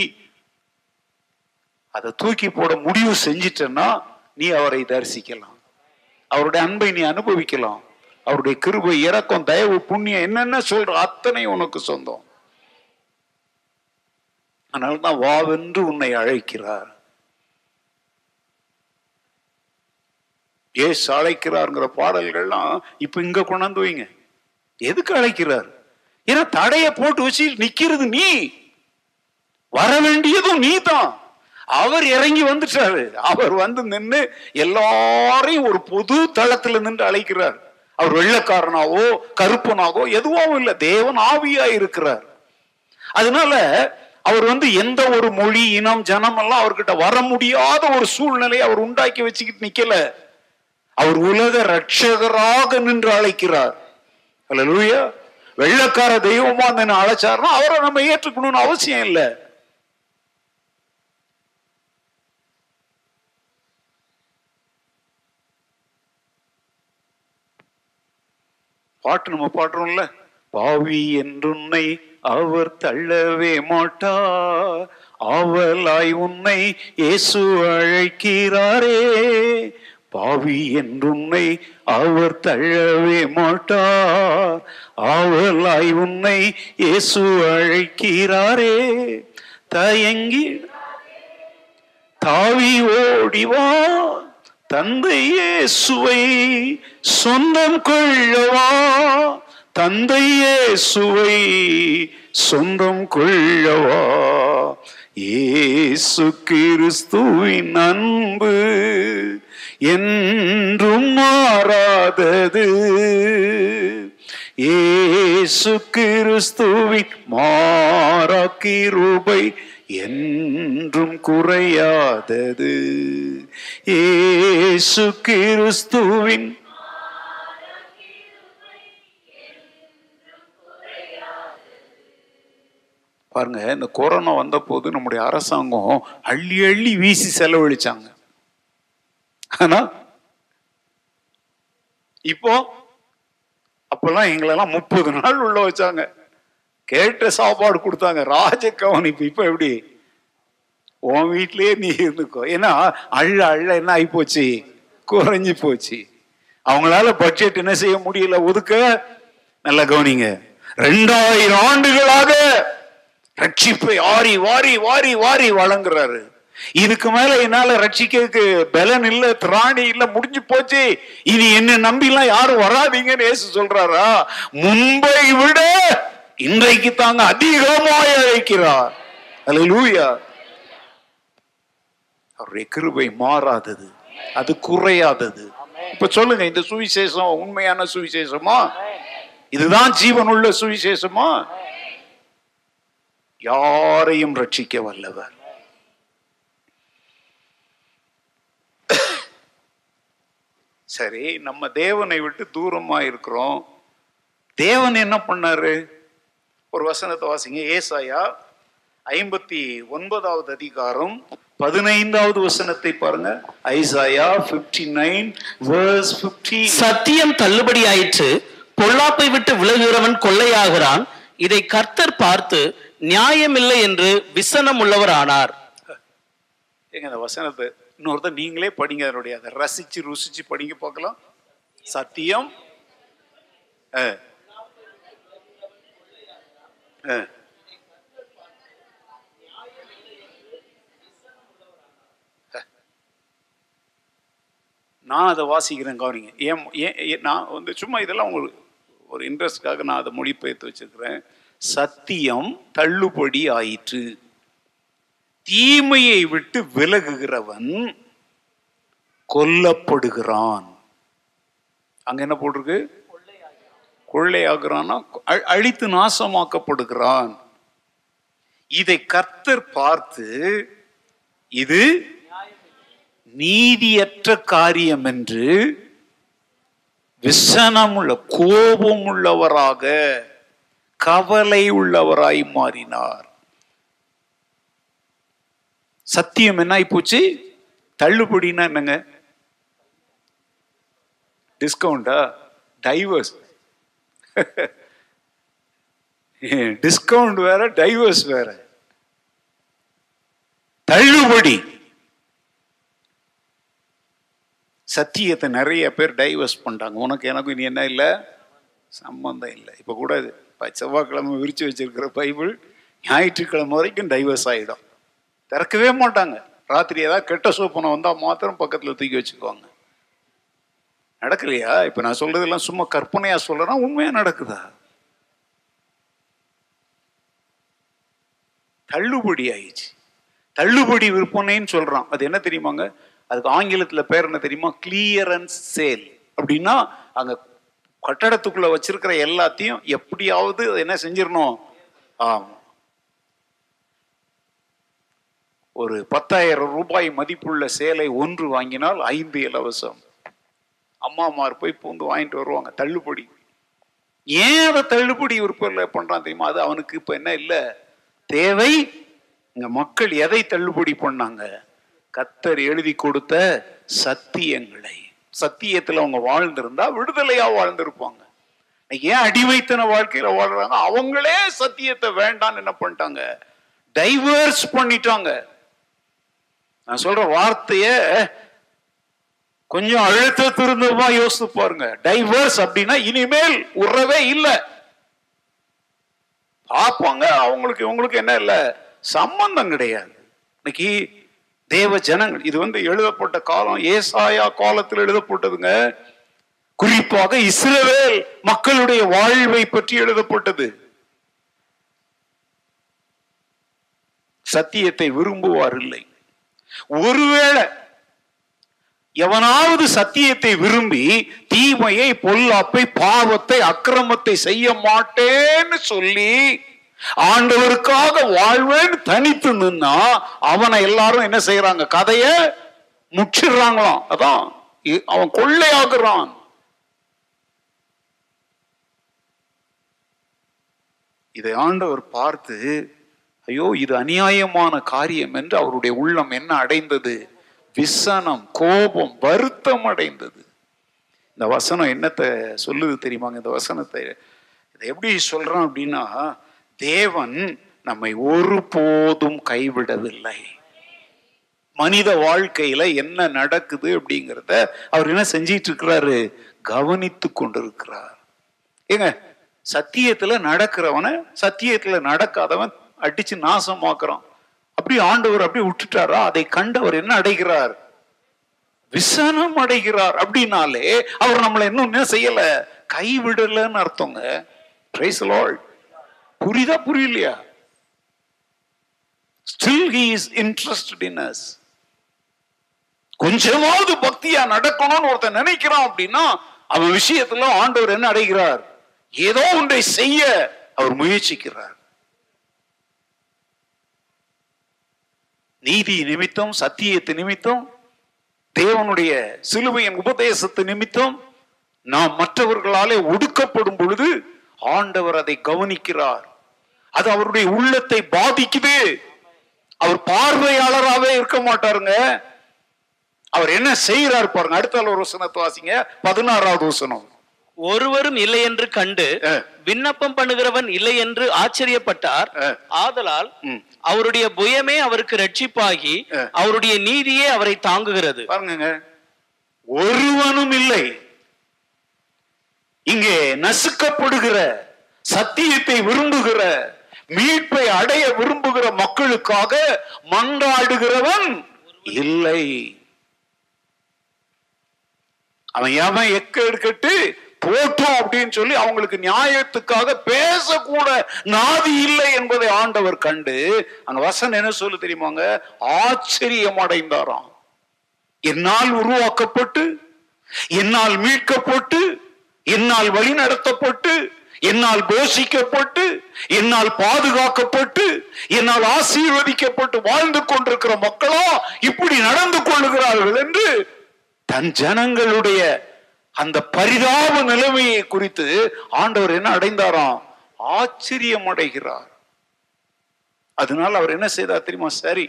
அதை தூக்கி போட முடிவு செஞ்சிட்டன்னா நீ அவரை தரிசிக்கலாம். அவருடைய அன்பை நீ அனுபவிக்கலாம். அவருடைய கிருபை இரக்கம் தயவு புண்ணியம் என்னென்ன சொல்ற அத்தனை உனக்கு சொந்தம். அதனால்தான் வாவென்று உன்னை அழைக்கிறார். ஏசு அழைக்கிறாருங்கிற பாடல்கள்லாம் இப்ப இங்க கொண்டாந்து வைங்க. எதுக்கு அழைக்கிறார்? ஏன்னா தடைய போட்டு வச்சு நிக்கிறது நீ. வர வேண்டியதும் நீ தான் அவர் இறங்கி வந்துட்டாரு. அவர் வந்து நின்று எல்லாரையும் ஒரு பொது தளத்துல நின்று அழைக்கிறார். அவர் வெள்ளக்காரனாவோ கருப்பனாகவோ எதுவும் இல்லை. தேவன் ஆவியா இருக்கிறார். அதனால அவர் வந்து எந்த ஒரு மொழி இனம் ஜனம் எல்லாம் அவர்கிட்ட வர முடியாத ஒரு சூழ்நிலையை அவர் உண்டாக்கி வச்சுக்கிட்டு நிக்கல. அவர் உலக ரட்சகராக நின்று அழைக்கிறார். அல்ல லூயா வெள்ளக்கார தெய்வமா நின்று அழைச்சாருன்னா அவரை நம்ம ஏற்றுக்கணும்னு அவசியம் இல்லை. பாட்டு நம்ம பாடுறோம்ல. பாவி என்றுன்னை அவர் தள்ளவே மாட்டா. ஆவலாய் உன்னை இயேசு அழைக்கிறாரே. பாவி என்றுன்னை அவர் தள்ளவே மாட்டார் ஆவலாய் உன்னை இயேசு அழைக்கிறாரே. தயங்கி தாவி ஓடிவா தந்தை இயேசுவை சொந்தம் கொள்ளவா? தந்தை இயேசுவை சொந்தம் கொள்ளவா? ஏசு கிறிஸ்துவின் அன்பு என்றும் மாறாதது. ஏசு கிறிஸ்துவின் மாறா கிருபை என்றும் குறையாதது. ஏசு கிறிஸ்துவின் பாருங்க இந்த கொரோனா வந்த போது நம்முடைய அரசாங்கம் அள்ளி அள்ளி வீசி செலவழிச்சாங்க. ஆனா இப்போ அப்பெல்லாம் எங்களெல்லாம் முப்பது நாள் உள்ள வச்சாங்க. கேட்ட சாப்பாடு கொடுத்தாங்க. ராஜ கவனிப்பு. இப்ப எப்படி? உன் வீட்லயே நீ இருந்துக்கோ. ஏன்னா அள்ள அள்ள என்ன ஆகி போச்சு குறைஞ்சி போச்சு. அவங்களால பட்ஜெட் என்ன செய்ய முடியல? ஒதுக்க நல்லா கவனிங்க. ரெண்டாயிரம் ஆண்டுகளாக ரட்சிப்பை ஆரி வாரி வாரி வாரி வழங்குறாரு. இதுக்கு மேல என்னால ரட்சிக்கிறதுக்கு பலன் இல்ல திராணி இல்ல முடிஞ்சு போச்சு. இனி என்ன நம்பிலாம் யாரும் வராதீங்கன்னு ஏசு சொல்றாரா? முன்பை விட இன்றைக்கு தாங்க அதிகமாய் அழைக்கிறார். அல்லேலூயா அவருடைய கிருபை மாறாதது. அது குறையாதது. இப்ப சொல்லுங்க இந்த சுவிசேஷம் உண்மையான சுவிசேஷமா? இதுதான் ஜீவனுள்ள சுவிசேஷமா? யாரையும் ரட்சிக்க வல்லவர். சரி நம்ம தேவனை விட்டு தூரமா இருக்கிறோம். தேவன் என்ன பண்ணாரு? ஒரு வசனத்தை வாசிங்க. ஏசாயா ஐம்பத்தி ஒன்பதாவது அதிகாரம் பதினைந்தாவது வசனத்தை பாருங்க. ஐசாயா 59 நைன் வேர்ஸ் சத்தியம் தள்ளுபடி ஆயிற்று பொல்லாப்பை விட்டு விலகுகிறவன் கொள்ளையாகிறான். இதை கர்த்தர் பார்த்து நியாயமில்லை என்று விசனம் உள்ளவர் ஆனார் ஏங்க இந்த வசனத்தை இன்னொருத்தர் நீங்களே படிங்க. அதனுடைய அதை ரசிச்சு ருசிச்சு படிங்க பார்க்கலாம். சத்தியம் அஹ். அஹ். நான் அதை வாசிக்கிறேன் கவனிங்க. ஏன் ஏன் நான் வந்து சும்மா இதெல்லாம் உங்களுக்கு ஒரு இன்ட்ரெஸ்ட்காக நான் அதை மொழிபெயர்த்து வச்சிருக்கிறேன். சத்தியம் தள்ளுபடி ஆயிற்று. தீமையை விட்டு விலகுகிறவன் கொல்லப்படுகிறான். அங்க என்ன போட்டிருக்கு? கொள்ளையாகிறான்னா அழித்து நாசமாக்கப்படுகிறான். இதை கர்த்தர் பார்த்து இது நீதியற்ற காரியம் என்று விசனமுள்ள கோபம் உள்ளவராக கவலை உள்ளவராய் மாறினார். சத்தியம் என்ன ஆயிப்போச்சு? தள்ளுபடினா என்னங்க? டிஸ்கவுண்டா டைவர்ஸ் டிஸ்கவுண்ட் வேற டைவர்ஸ் வேற. தள்ளுபடி. சத்தியத்தை நிறைய பேர் டைவர்ஸ் பண்ணிட்டாங்க. உனக்கு எனக்கும் இனி என்ன இல்லை? சம்பந்தம் இல்லை. இப்போ கூட செவ்வாய்க்கிழமை விரிச்சு வச்சிருக்கிற பைபிள் ஞாயிற்றுக்கிழமை வரைக்கும் டைவர்ஸ் ஆகிடும் திறக்கவே மாட்டாங்க. ராத்திரி ஏதாவது கெட்ட சோப்பனை வந்தால் மாத்திரம் பக்கத்தில் தூக்கி வச்சுக்குவாங்க. நடக்கலையா? இப்போ நான் சொல்றதெல்லாம் சும்மா கற்பனையாக சொல்கிறேன்னா உண்மையாக நடக்குதா? தள்ளுபடி ஆயிடுச்சு. தள்ளுபடி விற்பனைன்னு சொல்கிறான் அது என்ன தெரியுமாங்க? அதுக்கு ஆங்கிலத்தில் பேர் என்ன தெரியுமா? கிளியரன்ஸ் சேல் அப்படின்னா அங்க கட்டடத்துக்குள்ள வச்சிருக்கிற எல்லாத்தையும் எப்படியாவது அதை என்ன செஞ்சிடணும்? ஆமா. ஒரு பத்தாயிரம் ரூபாய் மதிப்புள்ள சேலை ஒன்று வாங்கினால் ஐந்து இலவசம். அம்மாமார் போய் பூந்து வாங்கிட்டு வருவாங்க தள்ளுபடி. ஏன் அதை தள்ளுபடி விற்பனை பண்றான் தெரியுமா? அது அவனுக்கு இப்ப என்ன இல்லை? தேவை. இங்க மக்கள் எதை தள்ளுபடி பண்ணாங்க? கத்தர் எழுதி கொடுத்த சத்தியங்களை. சத்தியத்தில் அவங்க வாழ்ந்திருந்தா விடுதலையா வாழ்ந்திருப்பாங்க. இன்னைக்கு ஏன் அடிமைத்தன வாழ்க்கையில வாழ்றாங்க? அவங்களே சத்தியத்தை வேண்டான்னு என்ன பண்ணிட்டாங்க? டைவர்ஸ் பண்ணிட்டாங்க. நான் சொல்ற வார்த்தைய கொஞ்சம் அழுத்த திருந்தமா யோசித்து பாருங்க. டைவர்ஸ் அப்படின்னா இனிமேல் உறவே இல்லை. பார்ப்பாங்க அவங்களுக்கு இவங்களுக்கு என்ன இல்லை? சம்பந்தம் கிடையாது. இன்னைக்கு தேவ ஜனங்கள் இது வந்து எழுதப்பட்ட காலம் ஏசாயா காலத்தில் எழுதப்பட்டதுங்க. குறிப்பாக இஸ்ரவேல் மக்களுடைய வாழ்வை பற்றி எழுதப்பட்டது. சத்தியத்தை விரும்புவார் இல்லை ஒருவேளை எவனாவது சத்தியத்தை விரும்பி தீமையை பொல்லாப்பை பாவத்தை அக்கிரமத்தை செய்ய மாட்டேன்னு சொல்லி ஆண்டவருக்காக வாழ்வேன் தனித்து நின்னா அவனை எல்லாரும் என்ன செய்யறாங்க கதைய முச்சிடுறாங்களாம் அதான் அவன் கொள்ளையாகுறான் இதை ஆண்டவர் பார்த்து ஐயோ இது அநியாயமான காரியம் என்று அவருடைய உள்ளம் என்ன அடைந்தது? விசனம் கோபம் வருத்தம் அடைந்தது. இந்த வசனம் என்னத்தை சொல்லுது தெரியுமாங்க? இந்த வசனத்தை இதை எப்படி சொல்றான் அப்படின்னா தேவன் நம்மை ஒருபோதும் கைவிடவில்லை. மனித வாழ்க்கையில என்ன நடக்குது அப்படிங்கிறத அவர் என்ன செஞ்சிட்டு இருக்கிறாரு கவனித்து கொண்டிருக்கிறார். ஏங்க சத்தியத்துல நடக்கிறவனை சத்தியத்துல நடக்காதவன் அடிச்சு நாசமாக்குறான். அப்படி ஆண்டவர் அப்படி விட்டுட்டாரா? அதை கண்டவர் என்ன அடைகிறார்? விசனம் அடைகிறார். அப்படின்னாலே அவர் நம்மளை இன்னும் என்ன செய்யல? கைவிடலன்னு அர்த்தங்க. பிரைஸ் the புரியுதா புரியலையா? Still he is interested in us கொஞ்சமாவது பக்தியா நடக்கணும்னு ஒருத்தன் நினைக்கிறான் அப்படின்னா அவன் விஷயத்துல ஆண்டவர் என்ன அடைகிறார்? ஏதோ ஒன்றை செய்ய அவர் முயற்சிக்கிறார். நீதி நிமித்தம் சத்தியத்து நிமித்தம் தேவனுடைய சிலுவையின் உபதேசத்து நிமித்தம் நாம் மற்றவர்களாலே ஒடுக்கப்படும் பொழுது ஆண்டவர் அதை கவனிக்கிறார். அது அவருடைய உள்ளத்தை பாதிக்குது. அவர் பார்வையாளராகவே இருக்க மாட்டாருங்க. அவர் என்ன செய்யறாரு பாருங்க. அடுத்த ஒரு வசனத்தை வாசிங்க. பதினாறாவது வசனம். ஒருவரும் இல்லை என்று கண்டு. விண்ணப்பம் பண்ணுகிறவன் இல்லை என்று ஆச்சரியப்பட்டார். ஆதலால். அவருடைய புயமே அவருக்கு ரட்சிப்பாகி. அவருடைய நீதியே அவரை தாங்குகிறது. பாருங்க ஒருவனும் இல்லை. இங்கே நசுக்கப்படுகிற சத்தியத்தை விரும்புகிற மீட்பை அடைய விரும்புகிற மக்களுக்காக மன்றாடுகிறவன் இல்லை. அவன் எவன் எக்க எடுக்கட்டு போட்டோம் அப்படின்னு சொல்லி அவங்களுக்கு நியாயத்துக்காக பேசக்கூட நாதி இல்லை என்பதை ஆண்டவர் கண்டு அந்த வசன் என்ன சொல்லு தெரியுமாங்க? ஆச்சரியம் அடைந்தாராம் என்னால் உருவாக்கப்பட்டு என்னால் மீட்கப்பட்டு என்னால் வழி நடத்தப்பட்டு என்னால் போஷிக்கப்பட்டு என்னால் பாதுகாக்கப்பட்டு என்னால் ஆசீர்வதிக்கப்பட்டு வாழ்ந்து கொண்டிருக்கிற மக்களோ இப்படி நடந்து கொள்ளுகிறார்கள் என்று தன் ஜனங்களுடைய அந்த பரிதாப நிலைமையை குறித்து ஆண்டவர் என்ன அடைந்தாராம்? ஆச்சரியம் அடைகிறார் அதனால அவர் என்ன செய்தார் தெரியுமா? சரி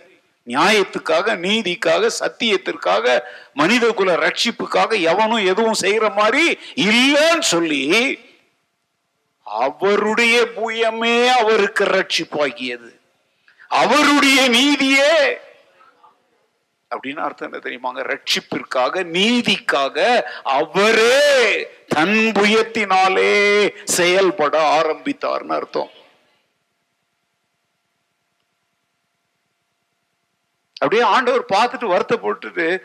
நியாயத்துக்காக நீதிக்காக சத்தியத்திற்காக மனித குல ரட்சிப்புக்காக எவனும் எதுவும் செய்யற மாதிரி இல்லைன்னு சொல்லி அவருடைய புயமே அவருக்கு ரட்சிப்பாகியது. அவருடைய நீதியே அப்படின்னு அர்த்தம் என்ன தெரியுமாங்க? ரட்சிப்பிற்காக நீதிக்காக அவரே தன் புயத்தினாலே செயல்பட ஆரம்பித்தார்னு அர்த்தம். அப்படியே ஆண்டவர் பார்த்துட்டு வருத்த போட்டுட்டு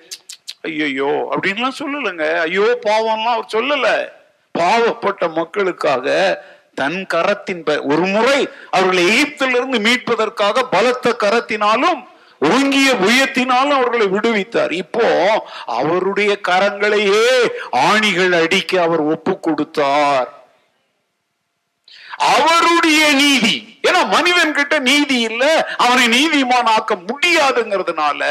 ஐயோ அப்படின்லாம் சொல்லலைங்க. ஐயோ பாவம்லாம் அவர் சொல்லல. பாவப்பட்ட மக்களுக்காக தன் கரத்தின் ப- ஒரு முறை அவர்களை எகிப்திலிருந்து மீட்பதற்காக பலத்த கரத்தினாலும் ஓங்கிய புயத்தினாலும் அவர்களை விடுவித்தார். இப்போ அவருடைய கரங்களையே ஆணிகள் அடிக்க அவர் ஒப்பு கொடுத்தார். அவருடைய நீதி. ஏன்னா மனிதன் கிட்ட நீதி இல்ல அவனை நீதிமான் ஆக்க முடியாதுங்கிறதுனால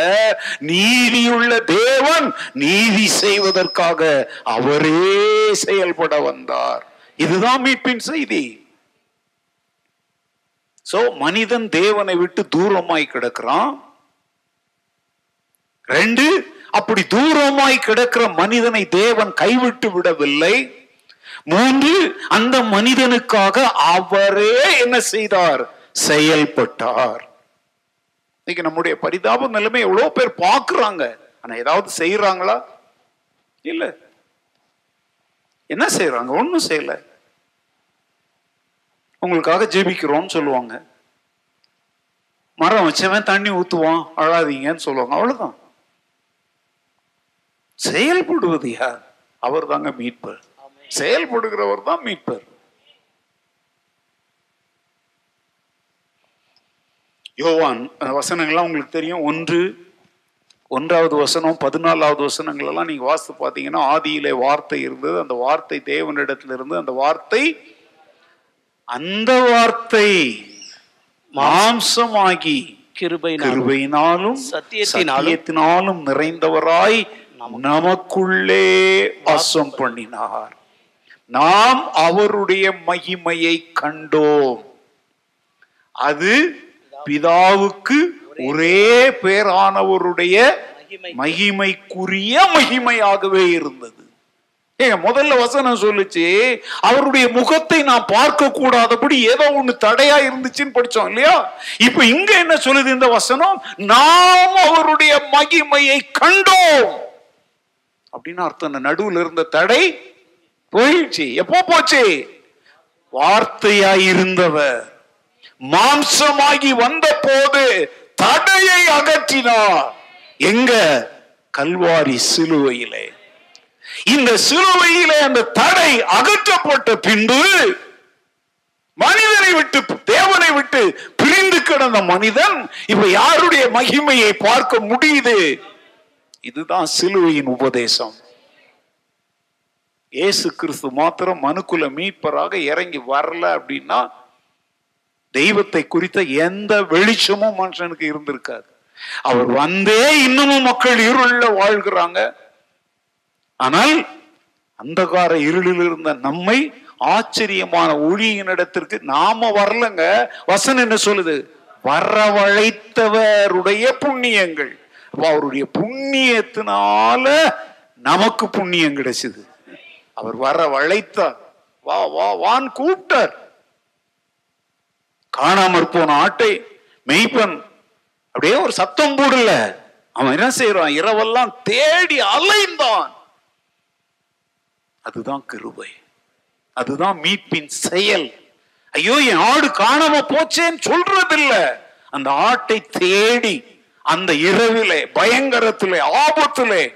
நீதியுள்ள தேவன் நீதி செய்வதற்காக அவரே செயல்பட வந்தார். இதுதான் மீட்பின் செய்தி. சோ மனிதன் தேவனை விட்டு தூரமாய் கிடக்கிறான். ரெண்டு அப்படி தூரமாய் கிடக்கிற மனிதனை தேவன் கைவிட்டு விடவில்லை. மூன்று அந்த மனிதனுக்காக அவரே என்ன செய்தார்? செயல்பட்டார். இன்னைக்கு நம்முடைய பரிதாப நிலைமை எவ்வளவு பேர் பார்க்கறாங்க. ஆனா ஏதாவது செய்யறாங்களா இல்ல. என்ன செய்யறாங்க ஒண்ணும் செய்யல. உங்களுக்காக ஜெபிக்கிறோம்னு சொல்லுவாங்க. மரம் வச்சவன் தண்ணி ஊத்துவான் அழாதீங்கன்னு சொல்லுவாங்க. அவ்வளவுதான். செயல்படுவது யார்? அவர் தாங்க மீட்பர் செயல்படுகிறவர் தான் மீட்பர். யோவான் வசனங்கள்லாம் உங்களுக்கு தெரியும். ஒன்று ஒன்றாவது வசனம் பதினாலாவது வசனங்கள் எல்லாம் நீங்க வாசித்து பார்த்தீங்கன்னா ஆதியிலே வார்த்தை இருந்தது. அந்த வார்த்தை தேவனிடத்துல இருந்து அந்த வார்த்தை அந்த வார்த்தை மாம்சமாகி கிருபையினால் கிருபையினாலும் சத்தியத்தினாலும் நிறைந்தவராய் நமக்குள்ளே வாசம் பண்ணினார். நாம் அவருடைய மகிமையை கண்டோம். அது பிதாவுக்கு ஒரே பேரானவருடைய மகிமைக்குரிய மகிமையாகவே இருந்தது. ஏங்க முதல்ல வசனம் சொல்லுச்சு அவருடைய முகத்தை நான் பார்க்க கூடாதபடி ஏதோ ஒண்ணு தடையா இருந்துச்சுன்னு படிச்சோம் இல்லையா? இப்ப இங்க என்ன சொல்லுது இந்த வசனம்? நாம் அவருடைய மகிமையை கண்டோம். அப்படின்னு அர்த்தம் நடுவில் நடுவுல இருந்த தடை போயிடுச்சு. எப்போ போச்சு? வார்த்தையாய் இருந்தவர். மாம்சமாகி வந்த போது தடையை அகற்றினார். எங்க? கல்வாரி சிலுவையிலே. இந்த சிலுவையிலே அந்த தடை அகற்றப்பட்ட பின்பு மனிதனை விட்டு தேவனை விட்டு பிரிந்து கிடந்த மனிதன் இப்ப யாருடைய மகிமையை பார்க்க முடியுது? இதுதான் சிலுவையின் உபதேசம். இயேசு கிறிஸ்து மாத்திரம் மனுக்குல மீட்பராக இறங்கி வரல அப்படின்னா தெய்வத்தை குறித்த எந்த வெளிச்சமும் மனுஷனுக்கு இருந்திருக்காது. அவர் வந்தே இன்னமும் மக்கள் இருள வாழ்கிறாங்க. ஆனால் அந்தகார இருளில் இருந்த நம்மை ஆச்சரியமான ஒளியினிடத்திற்கு நாம வரலங்க. வசன் என்ன சொல்லுது? வரவழைத்தவருடைய புண்ணியங்கள். அவருடைய புண்ணியத்தினால நமக்கு புண்ணியம் கிடைச்சது. அவர் வர வளைத்தார். வா வா வான் கூப்பிட்டார். காணாமற் போன ஆட்டை மெய்ப்பன். அப்படியே ஒரு சத்தம் போடல. அவன் என்ன செய்யறான் இரவெல்லாம் தேடி அலைந்தான். அதுதான் கிருபை. அதுதான் மீட்பின் செயல். ஐயோ என் ஆடு காணாம போச்சேன்னு சொல்றதில்ல. அந்த ஆட்டை தேடி அந்த இரவிலே பயங்கரத்திலே ஆபத்திலே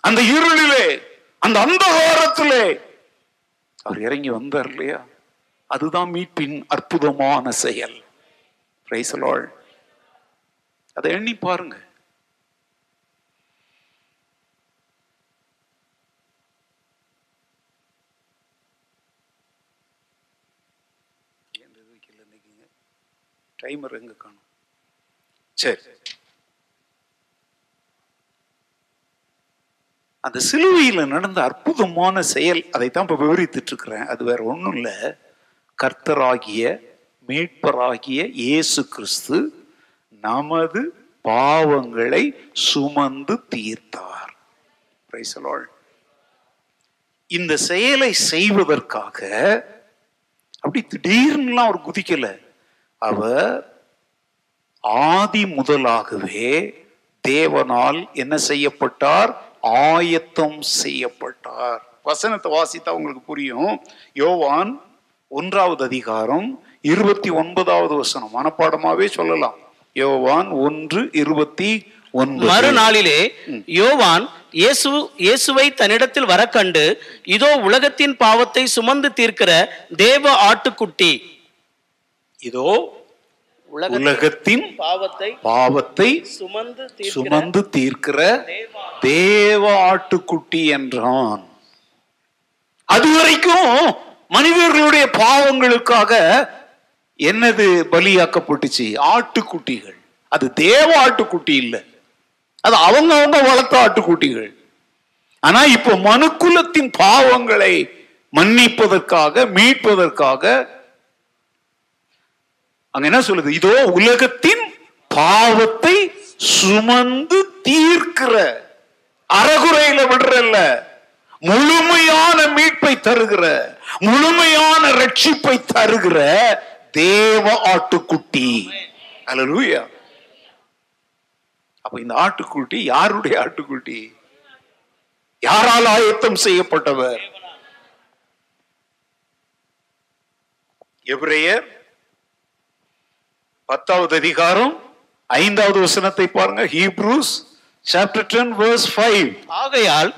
அந்த இருளிலே அந்த அந்தகாரத்திலே அவர் இறங்கி வந்தார் இல்லையா? அதுதான் மீட்பின் அற்புதமான செயல். Praise அதை எண்ணி பாருங்க. டைமர் எங்க காணும்? சரி. அந்த சிலுவையில் நடந்த அற்புதமான செயல் அதைத்தான் இப்போ விவரித்துட்டு இருக்கிறேன் அது வேற ஒன்றும் இல்லை. கர்த்தராகிய மீட்பராகிய இயேசு கிறிஸ்து நமது பாவங்களை சுமந்து தீர்த்தார். இந்த செயலை செய்வதற்காக அப்படி திடீர்னுலாம் அவர் குதிக்கல. அவர் ஆதி முதலாகவே தேவனால் என்ன செய்யப்பட்டார்? ஆயத்தம் செய்யப்பட்டார். வசனத்தை வாசித்தா உங்களுக்கு புரியும். யோவான் ஒன்றாவது அதிகாரம் இருபத்தி ஒன்பதாவது வசனம். மனப்பாடமாவே சொல்லலாம். யோவான் ஒன்று இருபத்தி ஒன்பது. மறுநாளிலே யோவான் இயேசு இயேசுவை தன்னிடத்தில் வர கண்டு இதோ உலகத்தின் பாவத்தை சுமந்து தீர்க்கிற தேவ ஆட்டுக்குட்டி. இதோ உலகத்தின் பாவத்தை பாவத்தை சுமந்து சுமந்து தீர்க்கிற தேவ ஆட்டுக்குட்டி என்றான். அதுவரைக்கும் மனிதர்களுடைய பாவங்களுக்காக என்னது பலியாக்கப்பட்டுச்சு? ஆட்டுக்குட்டிகள். அது தேவ ஆட்டுக்குட்டி இல்லை. அது அவங்க அவங்க வளர்த்த ஆட்டுக்குட்டிகள். ஆனா இப்போ மனுக்குலத்தின் பாவங்களை மன்னிப்பதற்காக மீட்பதற்காக அங்க என்ன சொல்லுது? இதோ உலகத்தின் பாவத்தை சுமந்து தீர்க்கிற அறகுறையில விடுறல்ல. முழுமையான மீட்பை தருகிற முழுமையான ரட்சிப்பை தருகிற தேவ ஆட்டுக்குட்டி. அலலூயா அப்ப இந்த ஆட்டுக்குட்டி யாருடைய ஆட்டுக்குட்டி? யாரால் ஆயத்தம் செய்யப்பட்டவர்? எபிரேயர் பத்தாவது அதிகாரம் ஐந்தாவது வசனத்தை பாருங்க. Hebrews chapter ten verse five ஆகையால்.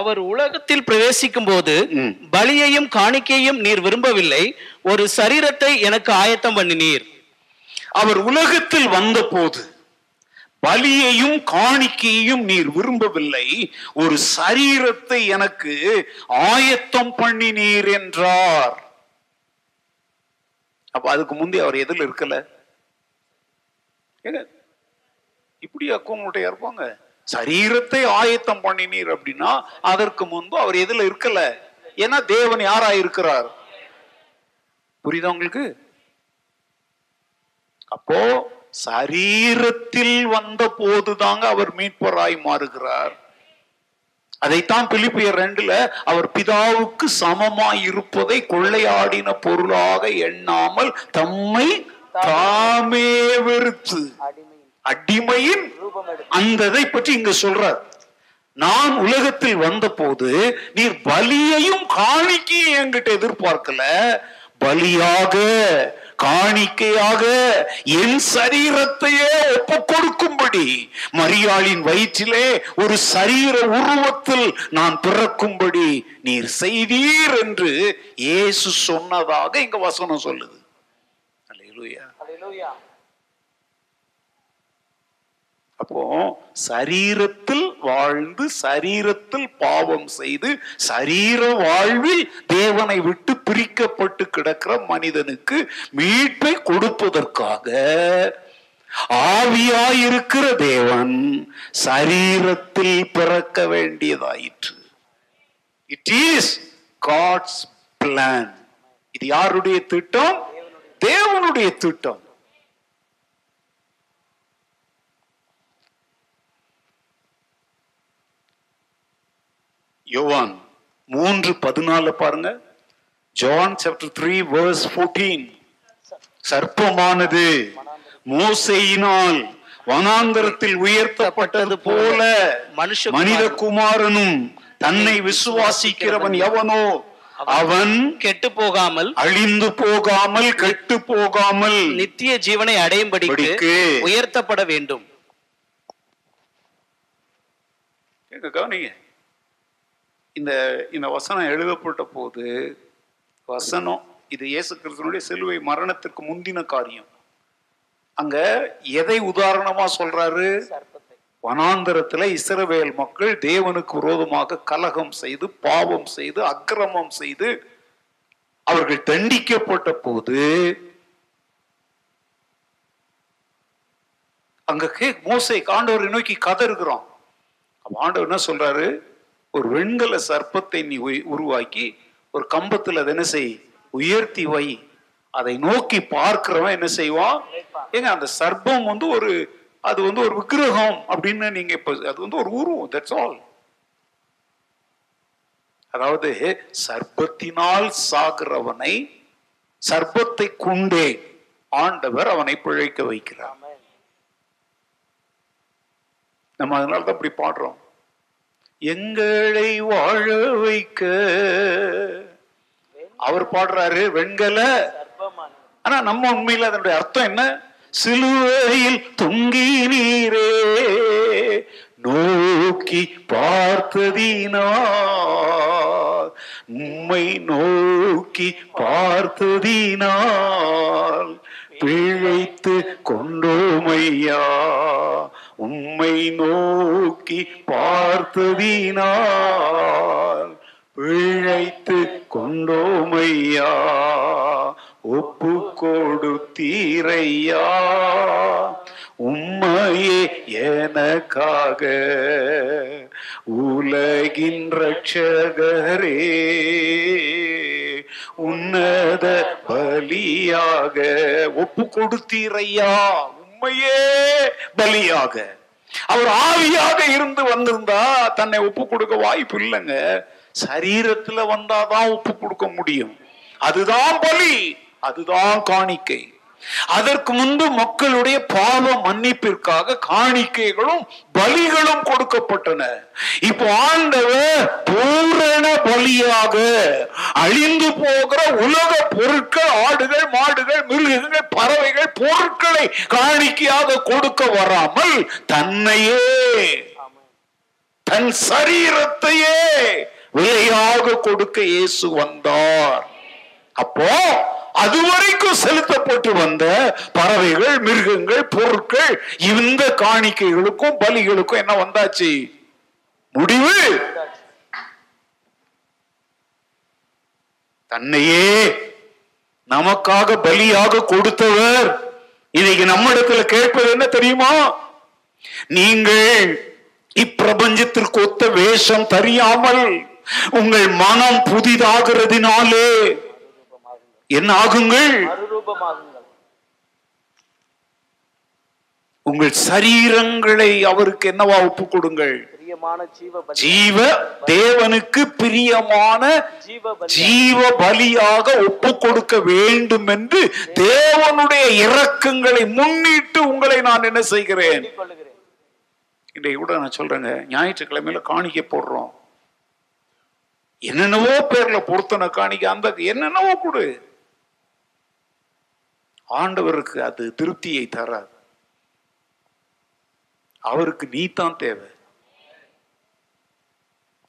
அவர் உலகத்தில் பிரவேசிக்கும் போது. பலியையும் காணிக்கையும் நீர் விரும்பவில்லை. ஒரு சரீரத்தை எனக்கு ஆயத்தம் பண்ணினீர். அவர் உலகத்தில் வந்தபோது பலியையும் காணிக்கையையும் நீர் விரும்பவில்லை. ஒரு சரீரத்தை எனக்கு ஆயத்தம் பண்ணினீர் என்றார். அப்ப அதுக்கு முந்தைய அவர் எதில் இருக்கல? ஏங்க, இப்படி அக்கௌண்ட்டையா இருப்பாங்க சரீரத்தை ஆயத்தம் பண்ணினீர் அப்படின்னா அதற்கு முன்பு அவர் எதுல இருக்கல? ஏன்னா தேவன் யாரா இருக்கிறார் புரியுதா உங்களுக்கு? அப்போ சரீரத்தில் வந்த போதுதாங்க அவர் மீட்பராய் மாறுகிறார். அதைத்தான் பிலிப்பியர் ரெண்டுல அவர் பிதாவுக்கு சமமாய் இருப்பதை கொள்ளையாடின பொருளாக எண்ணாமல் தம்மை தாமே வெறுத்து அடிமையின் அந்த இதை பற்றி இங்க சொல்றார். நான் உலகத்தில் வந்தபோது நீர் பலியையும் காணிக்கையும் என்கிட்ட எதிர்பார்க்கல. பலியாக காணிக்கையாக என் சரீரத்தையே ஒப்பு கொடுக்கும்படி மரியாளின் வயிற்றிலே ஒரு சரீர உருவத்தில் நான் பிறக்கும்படி நீர் செய்தீர் என்று இயேசு சொன்னதாக இங்க வசனம் சொல்லுது அல்லேலூயா அப்போ சரீரத்தில் வாழ்ந்து சரீரத்தில் பாவம் செய்து சரீர வாழ்வில் தேவனை விட்டு பிரிக்கப்பட்டு கிடக்கிற மனிதனுக்கு மீட்பை கொடுப்பதற்காக ஆவியாயிருக்கிற தேவன் சரீரத்தில் பிறக்க வேண்டியதாயிற்று. இட் இஸ் காட்ஸ் பிளான் இது யாருடைய திட்டம்? தேவனுடைய திட்டம். யோவான் மூன்று பதினாலு பாருங்க. John chapter three verse fourteen சர்ப்பமானது. மோசையினால் வனாந்தரத்தில் உயர்த்தப்பட்டது போல மனுஷகுமாரனும் மனிதகுமாரனும் தன்னை விசுவாசிக்கிறவன் எவனோ? அவன் கெட்டு போகாமல் அழிந்து போகாமல் கெட்டு போகாமல் நித்திய ஜீவனை அடையும்படிக்கு படிக்கு. உயர்த்தப்பட வேண்டும். கவனிங்க. இந்த இந்த வசனம் எழுதப்பட்ட போது வசனம் இது இயேசு கிறிஸ்தனுடைய சிலுவை மரணத்திற்கு முந்தின காரியம். அங்க எதை உதாரணமா சொல்றாரு? வனாந்தரத்துல இஸ்ரவேல் மக்கள் தேவனுக்கு விரோதமாக கலகம் செய்து பாவம் செய்து அக்கிரமம் செய்து அவர்கள் தண்டிக்கப்பட்ட போது அங்க கே மோசை காண்டவரை நோக்கி கதறுகிறான். ஆண்டவர் என்ன சொல்றாரு? ஒரு வெண்கல சர்ப்பத்தை நீ உருவாக்கி ஒரு கம்பத்துல அதை என்ன செய்? உயர்த்தி வை. அதை நோக்கி பார்க்கிறவன் என்ன செய்வான்? ஏங்க அந்த சர்ப்பம் வந்து ஒரு அது வந்து ஒரு விக்கிரகம் அப்படின்னு நீங்க இப்ப அது வந்து ஒரு உருவம் தட்ஸ் ஆல் அதாவது சர்ப்பத்தினால் சாகிறவனை சர்ப்பத்தை கொண்டே ஆண்டவர் அவனை பிழைக்க வைக்கிறார். நம்ம அதனால தான் இப்படி பாடுறோம். எங்களை வாழ வைக்க. அவர் பாடுறாரு வெண்கல. ஆனா நம்ம உண்மையில அதனுடைய அர்த்தம் என்ன? சிலுவையில் தொங்கி நீரே. நோக்கி பார்த்ததினால் உம்மை நோக்கி பார்த்ததினால் பிழைத்து கொண்டோமையா உம்மை நோக்கி பார்த்ததினால் பிழைத்து கொண்டோமையா. ஒப்பு கொடுத்தீரையா உம்மையே எனக்காக உலகின் ரட்சகரே உன்னத பலியாக ஒப்பு கொடுத்தீரையா உண்மையே பலியாக. அவர் ஆவியாக இருந்து வந்திருந்தா தன்னை ஒப்பு கொடுக்க வாய்ப்பு இல்லைங்க. சரீரத்துல வந்தாதான் ஒப்பு கொடுக்க முடியும். அதுதான் பலி அதுதான் காணிக்கை. அதற்கு முன்பு மக்களுடைய பாவ மன்னிப்பிற்காக காணிக்கைகளும் பலிகளும் கொடுக்கப்பட்டன. இப்போ ஆண்டவர் பூரண பலியாக அழிந்து போகிற உலக பொருட்கள் ஆடுகள் மாடுகள் மிருகங்கள் பறவைகள் பொருட்களை காணிக்கையாக கொடுக்க வராமல் தன்னையே தன் சரீரத்தையே விலையாக கொடுக்க இயேசு வந்தார். அப்போ அதுவரைக்கும் செலுத்தப்பட்டு வந்த பறவைகள் மிருகங்கள் பொருட்கள் இந்த காணிக்கைகளுக்கும் பலிகளுக்கும் என்ன வந்தாச்சு? முடிவு! தன்னையே நமக்காக பலியாக கொடுத்தவர். இன்னைக்கு நம்ம இடத்துல கேட்பது என்ன தெரியுமா? நீங்கள் இப்பிரபஞ்சத்திற்கு ஒத்த வேஷம் தெரியாமல் உங்கள் மனம் புதிதாகிறதுனாலே என்ன ஆகுங்கள்? உங்கள் சரீரங்களை அவருக்கு என்னவா ஒப்பு கொடுங்கள்? ஜீவ தேவனுக்கு பிரியமான ஜீவ பலியாக. ஒப்பு கொடுக்க வேண்டும் என்று தேவனுடைய இரக்கங்களை முன்னிட்டு உங்களை நான் என்ன செய்கிறேன்? இன்றைக்கு கூட நான் சொல்றேங்க ஞாயிற்றுக்கிழமையில காணிக்கை போடுறோம். என்னென்னவோ பேர்ல பொருத்தனை காணிக்கை அந்த என்னென்னவோ கொடு. ஆண்டவருக்கு அது திருப்தியை தராது. அவருக்கு நீ தான் தேவை.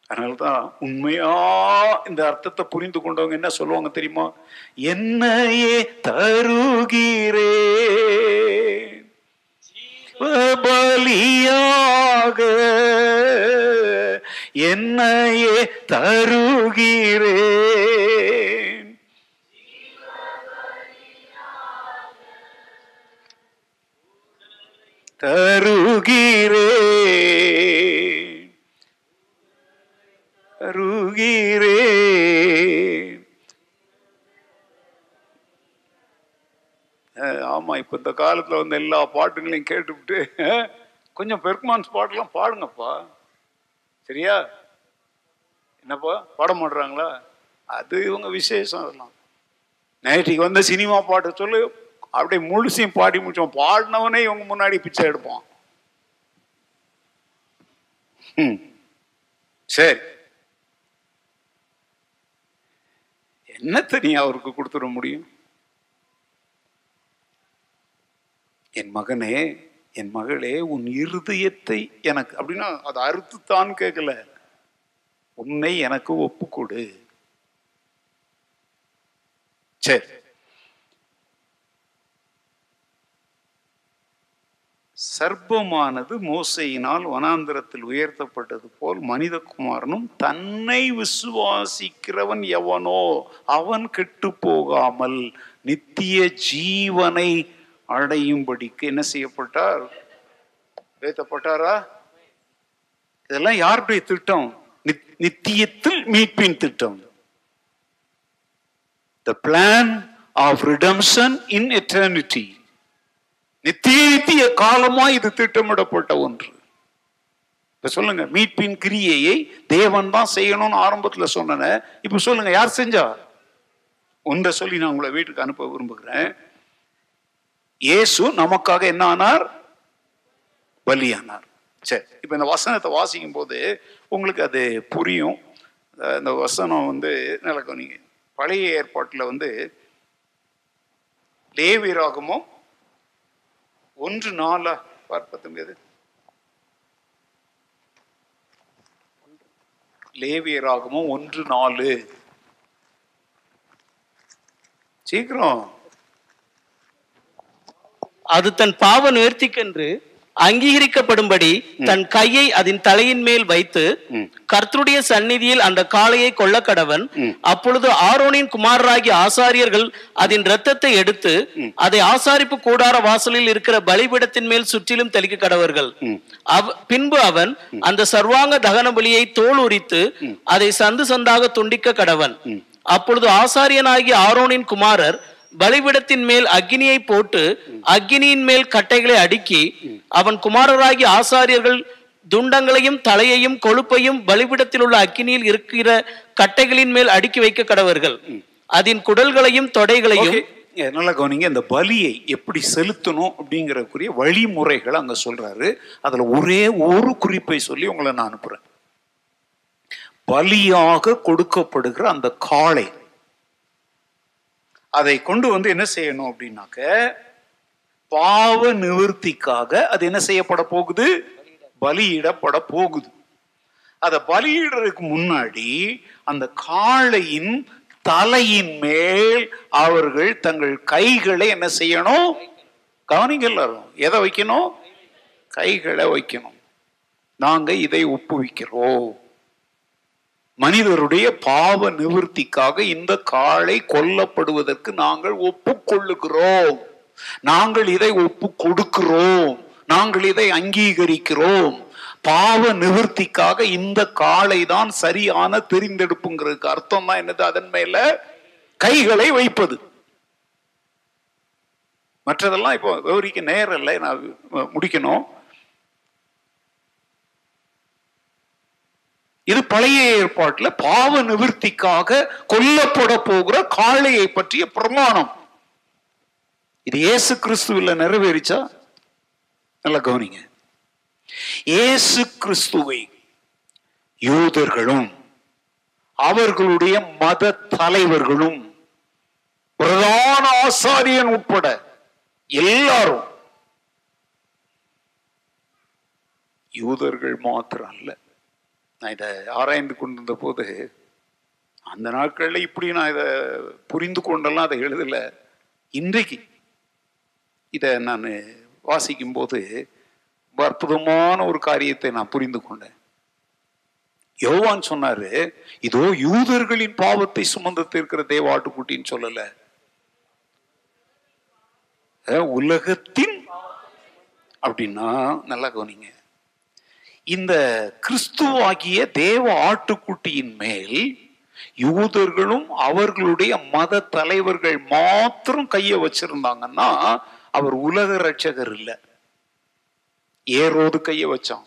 அதனாலதான் உண்மையா இந்த அர்த்தத்தை புரிந்து கொண்டவங்க என்ன சொல்லுவாங்க தெரியுமா? என்னையே தருகிறே. பலியாக என்னையே தருகிறேன் தருகிறே. தருகிறே. அஹ் ஆமா இப்ப இந்த காலத்துல வந்து எல்லா பாட்டுங்களையும் கேட்டுவிட்டு கொஞ்சம் பெர்க்மான்ஸ் பாட்டுலாம் பாடுங்கப்பா. சரியா? என்னப்பா பாட மாட்டுறாங்களா அது இவங்க விசேஷம் அதெல்லாம். நேற்றுக்கு வந்த சினிமா பாட்டு சொல்லு. அப்படியே முழுசையும் பாடி முடிச்சோம். பாடினவனே இவங்க முன்னாடி பிச்சை எடுப்பான். சரி. என்னத்தை நீ அவருக்கு கொடுத்துட முடியும்? என் மகனே என் மகளே உன் இருதயத்தை எனக்கு அப்படின்னா அது அறுத்துத்தான் கேட்கல. உன்னை எனக்கு ஒப்புக்கொடு. சரி. சர்ப்பமானது மோசையினால் வனாந்திரத்தில் உயர்த்தப்பட்டது போல் மனிதகுமாரனும் தன்னை விசுவாசிக்கிறவன் எவனோ அவன் கெட்டு போகாமல் நித்திய ஜீவனை அடையும்படிக்கு என்ன செய்யப்பட்டார்? உயர்த்தப்பட்டாரா? இதெல்லாம் யாருடைய திட்டம்? நித்- நித்தியத்தில் மீட்பின் திட்டம். The plan of redemption in eternity நித்திய நித்திய காலமா இது திட்டமிடப்பட்ட ஒன்று. இப்ப சொல்லுங்க மீட்பின் கிரியையை தேவன் தான் செய்யணும்னு ஆரம்பத்துல சொன்ன இப்ப சொல்லுங்க யார் செஞ்சா? ஒன்றை சொல்லி நான் உங்களை வீட்டுக்கு அனுப்ப விரும்புகிறேன். இயேசு நமக்காக என்ன ஆனார்? பலியானார். சரி இப்ப இந்த வசனத்தை வாசிக்கும் போது உங்களுக்கு அது புரியும். இந்த வசனம் வந்து நல்லா நீங்க பழைய ஏற்பாட்டில் வந்து லேவிராகமும் ஒன்று நாளா பார்ப்பது லேவியராகமும் ஒன்று நாலு. சீக்கிரம். அது தன் பாவ நிவர்த்திக்கென்று அங்கீகரிக்கப்படும்படி தன் கையை அதன் தலையின் மேல் வைத்து. கர்த்தருடைய சந்நிதியில் அந்த காளையை கொல்ல கடவன். அப்பொழுது ஆரோனின் குமாரராகிய ஆசாரியர்கள் அதன் இரத்தத்தை எடுத்து அதை ஆசாரிப்பு கூடார வாசலில் இருக்கிற பலிபீடத்தின் மேல் சுற்றிலும் தெளிக்க கடவர்கள். அவ- பின்பு அவன் அந்த சர்வாங்க தகன பலியை தோல் உரித்து அதை சந்து சந்தாக துண்டிக்க கடவன். அப்பொழுது ஆசாரியனாகிய ஆரோனின் குமாரர் பலிபீடத்தின் மேல் அக்கினியை போட்டு அக்கினியின் மேல் கட்டைகளை அடுக்கி அவன் குமாரராகிய ஆசாரியர்கள் துண்டங்களையும் தலையையும் கொழுப்பையும் பலிபீடத்தில் உள்ள அக்கினியில் இருக்கிற கட்டைகளின் மேல் அடுக்கி வைக்க கடவர்கள். அதன் குடல்களையும் தொடைகளையும். நல்லா கவனிங்க. இந்த பலியை எப்படி செலுத்தணும் அப்படிங்கறக்குரிய வழிமுறைகளை அங்க சொல்றாரு. அதுல ஒரே ஒரு குறிப்பை சொல்லி உங்களை நான் அனுப்புறேன். பலியாக கொடுக்கப்படுகிற அந்த காளை. அதை கொண்டு வந்து என்ன செய்யணும் அப்படின்னாக்க பாவ நிவர்த்திக்காக அது என்ன செய்யப்பட போகுது? பலியிடப்பட போகுது. அதை பலியிடுறதுக்கு முன்னாடி அந்த காளையின் தலையின் மேல் அவர்கள் தங்கள் கைகளை என்ன செய்யணும்? கவனிங்க எல்லாரும். எதை வைக்கணும்? கைகளை வைக்கணும். நாங்க இதை ஒப்புவிக்கிறோம். மனிதருடைய பாவ நிவர்த்திக்காக இந்த காளை கொல்லப்படுவதற்கு நாங்கள் ஒப்புக்கொள்ளுகிறோம். நாங்கள் இதை ஒப்பு கொடுக்கிறோம் நாங்கள் இதை அங்கீகரிக்கிறோம். பாவ நிவர்த்திக்காக இந்த காளை தான் சரியான தெரிந்தெடுப்புங்கிறதுக்கு அர்த்தம் தான் என்னது? அதன் மேல கைகளை வைப்பது. மற்றதெல்லாம் இப்போ விவரிக்க நேரம் இல்லை. நான் முடிக்கணும். இது பழைய ஏற்பாட்டுல பாவ நிவர்த்திக்காக கொல்லப்பட போகிற காளையை பற்றிய பிரமாணம். இது இயேசு கிறிஸ்துவில் நிறைவேறிச்சா? நல்லா கவனிங்க. இயேசு கிறிஸ்துவை யூதர்களும் அவர்களுடைய மத தலைவர்களும் பிரதான ஆசாரியன் உட்பட எல்லாரும் யூதர்கள் மாத்திரம் அல்ல. நான் இதை ஆராய்ந்து கொண்டிருந்த போது அந்த நாட்களில் இப்படி நான் இதை புரிந்து கொண்டெல்லாம் அதை எழுதலை. இன்றைக்கு இதை நான் வாசிக்கும் போது அற்புதமான ஒரு காரியத்தை நான் புரிந்து கொண்டேன். யோவான் சொன்னாரு இதோ யூதர்களின் பாவத்தை சுமந்து தீர்க்கிற தேவ ஆட்டுக்குட்டின்னு சொல்லல. உலகத்தின் அப்படின்னா நல்லா கவனிங்க. இந்த கிறிஸ்துவாகிய தேவ ஆட்டுக்குட்டியின் மேல் யூதர்களும் அவர்களுடைய மத தலைவர்கள் மாத்திரம் கைய வச்சிருந்தாங்கன்னா அவர் உலக ரட்சகர் இல்லை. ஏரோது கைய வச்சான்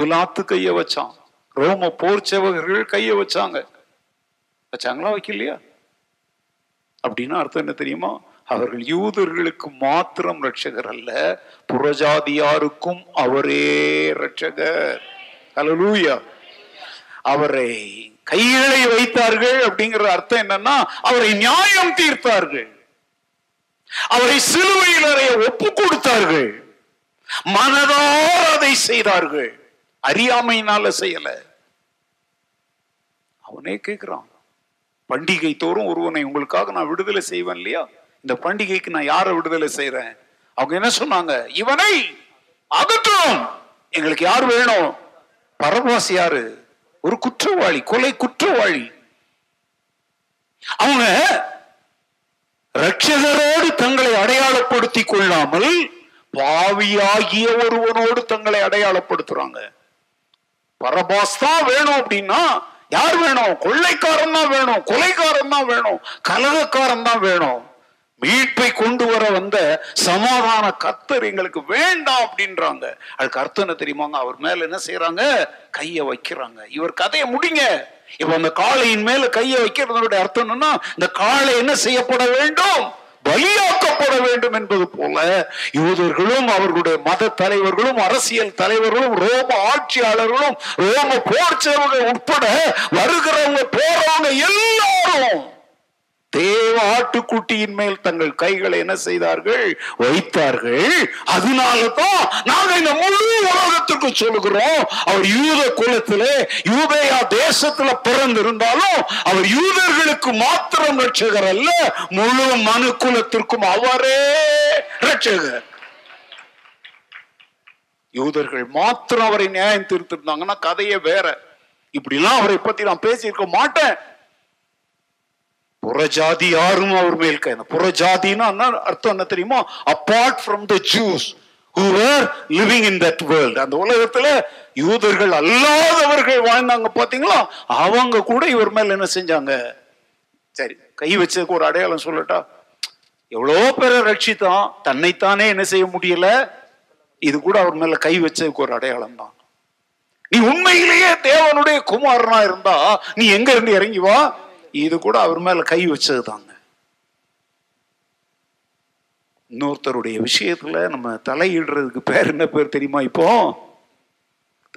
புலாத்து கைய வச்சான் ரோம போர் சேவகர்கள் கைய வச்சாங்க. வச்சாங்களா வைக்கலையா அப்படின்னா அர்த்தம் என்ன தெரியுமா? அவர்கள் யூதர்களுக்கு மாத்திரம் ரட்சகர் அல்ல புறஜாதியாருக்கும் அவரே ரட்சகர் அலலூயா அவரை கைகளை வைத்தார்கள் அப்படிங்கிற அர்த்தம் என்னன்னா அவரை நியாயம் தீர்த்தார்கள். அவரை சிலுவையில் அறைய ஒப்பு கொடுத்தார்கள். மனதார அதை செய்தார்கள். அறியாமையினால செய்யல. அவனே கேட்கிறான் பண்டிகை தோறும் ஒருவனை உங்களுக்காக நான் விடுதலை செய்வேன் இல்லையா? இந்த பண்டிகைக்கு நான் யாரை விடுதலை செய்யறேன் அவங்க என்ன சொன்னாங்க? இவனை அகற்றும். எங்களுக்கு யார் வேணும்? பரவாசி யாரு? ஒரு குற்றவாளி கொலை குற்றவாளி. அவங்க ரட்சகரோடு தங்களை அடையாளப்படுத்திக் கொள்ளாமல் பாவியாகிய ஒருவனோடு தங்களை அடையாளப்படுத்துறாங்க. பரபாஸ் தான் வேணும் அப்படின்னா யார் வேணும்? கொள்ளைக்காரன் தான் வேணும் கொலைக்காரன் தான் வேணும் கலகக்காரன் தான் வேணும். மீட்பை கொண்டு வர வந்த சமாதான கத்தர் எங்களுக்கு வேண்டாம் அப்படின்றாங்க. அதுக்கு அர்த்தம் என்ன தெரியுமாங்க? அவர் மேல என்ன செய்யறாங்க கைய வைக்கிறாங்க. இவர் கதையை முடிங்க. இப்ப அந்த காளையின் மேல கைய வைக்கிறதனுடைய அர்த்தம் என்னன்னா இந்த காளை என்ன செய்யப்பட வேண்டும்? பலியாக்கப்பட வேண்டும் என்பது போல யூதர்களும் அவர்களுடைய மத தலைவர்களும் அரசியல் தலைவர்களும் ரோம ஆட்சியாளர்களும் ரோம போர் உட்பட வருகிறவங்க போறவங்க எல்லாரும் தேவ ஆட்டுக்குட்டியின் மேல் தங்கள் கைகளை என்ன செய்தார்கள்? வைத்தார்கள். அதனால தான் நாங்க இந்த முழு உலகத்திற்கு சொல்லுகிறோம். அவர் யூத குலத்திலே யூதேயா தேசத்துல பிறந்திருந்தாலும் அவர் யூதர்களுக்கு மாத்திரம் ரட்சகர் அல்ல முழு மனு குலத்திற்கும் அவரே ரட்சகர் யூதர்கள் மாத்திரம் அவரை நியாயம் திருத்திருந்தாங்கன்னா கதையே வேற. இப்படிலாம் அவரை பத்தி நான் பேசியிருக்க மாட்டேன். புறஜாதி யாரும் அவர் மேல் கை புறஜாதின்னா அர்த்தம் என்ன தெரியுமா? Apart from the Jews living in that in அந்த உலகத்துல யூதர்கள் அல்லாதவர்கள் வாழ்ந்தாங்க பாத்தீங்களா? அவங்க கூட இவர் மேல என்ன செஞ்சாங்க? சரி கை வச்சதுக்கு ஒரு அடையாளம் சொல்லட்டா? எவ்வளோ பேரை ரட்சித்தான் தன்னைத்தானே என்ன செய்ய முடியல? இது கூட அவர் மேல கை வச்சதுக்கு ஒரு அடையாளம் தான். நீ உண்மையிலேயே தேவனுடைய குமாரனா இருந்தா நீ எங்க இருந்து இறங்கி வா? இது கூட அவர் மேல கை வச்சது தாங்க இன்னொருத்தருடைய விஷயத்துல நம்ம தலையிடுறதுக்கு பேர் என்ன பேர் தெரியுமா இப்போ?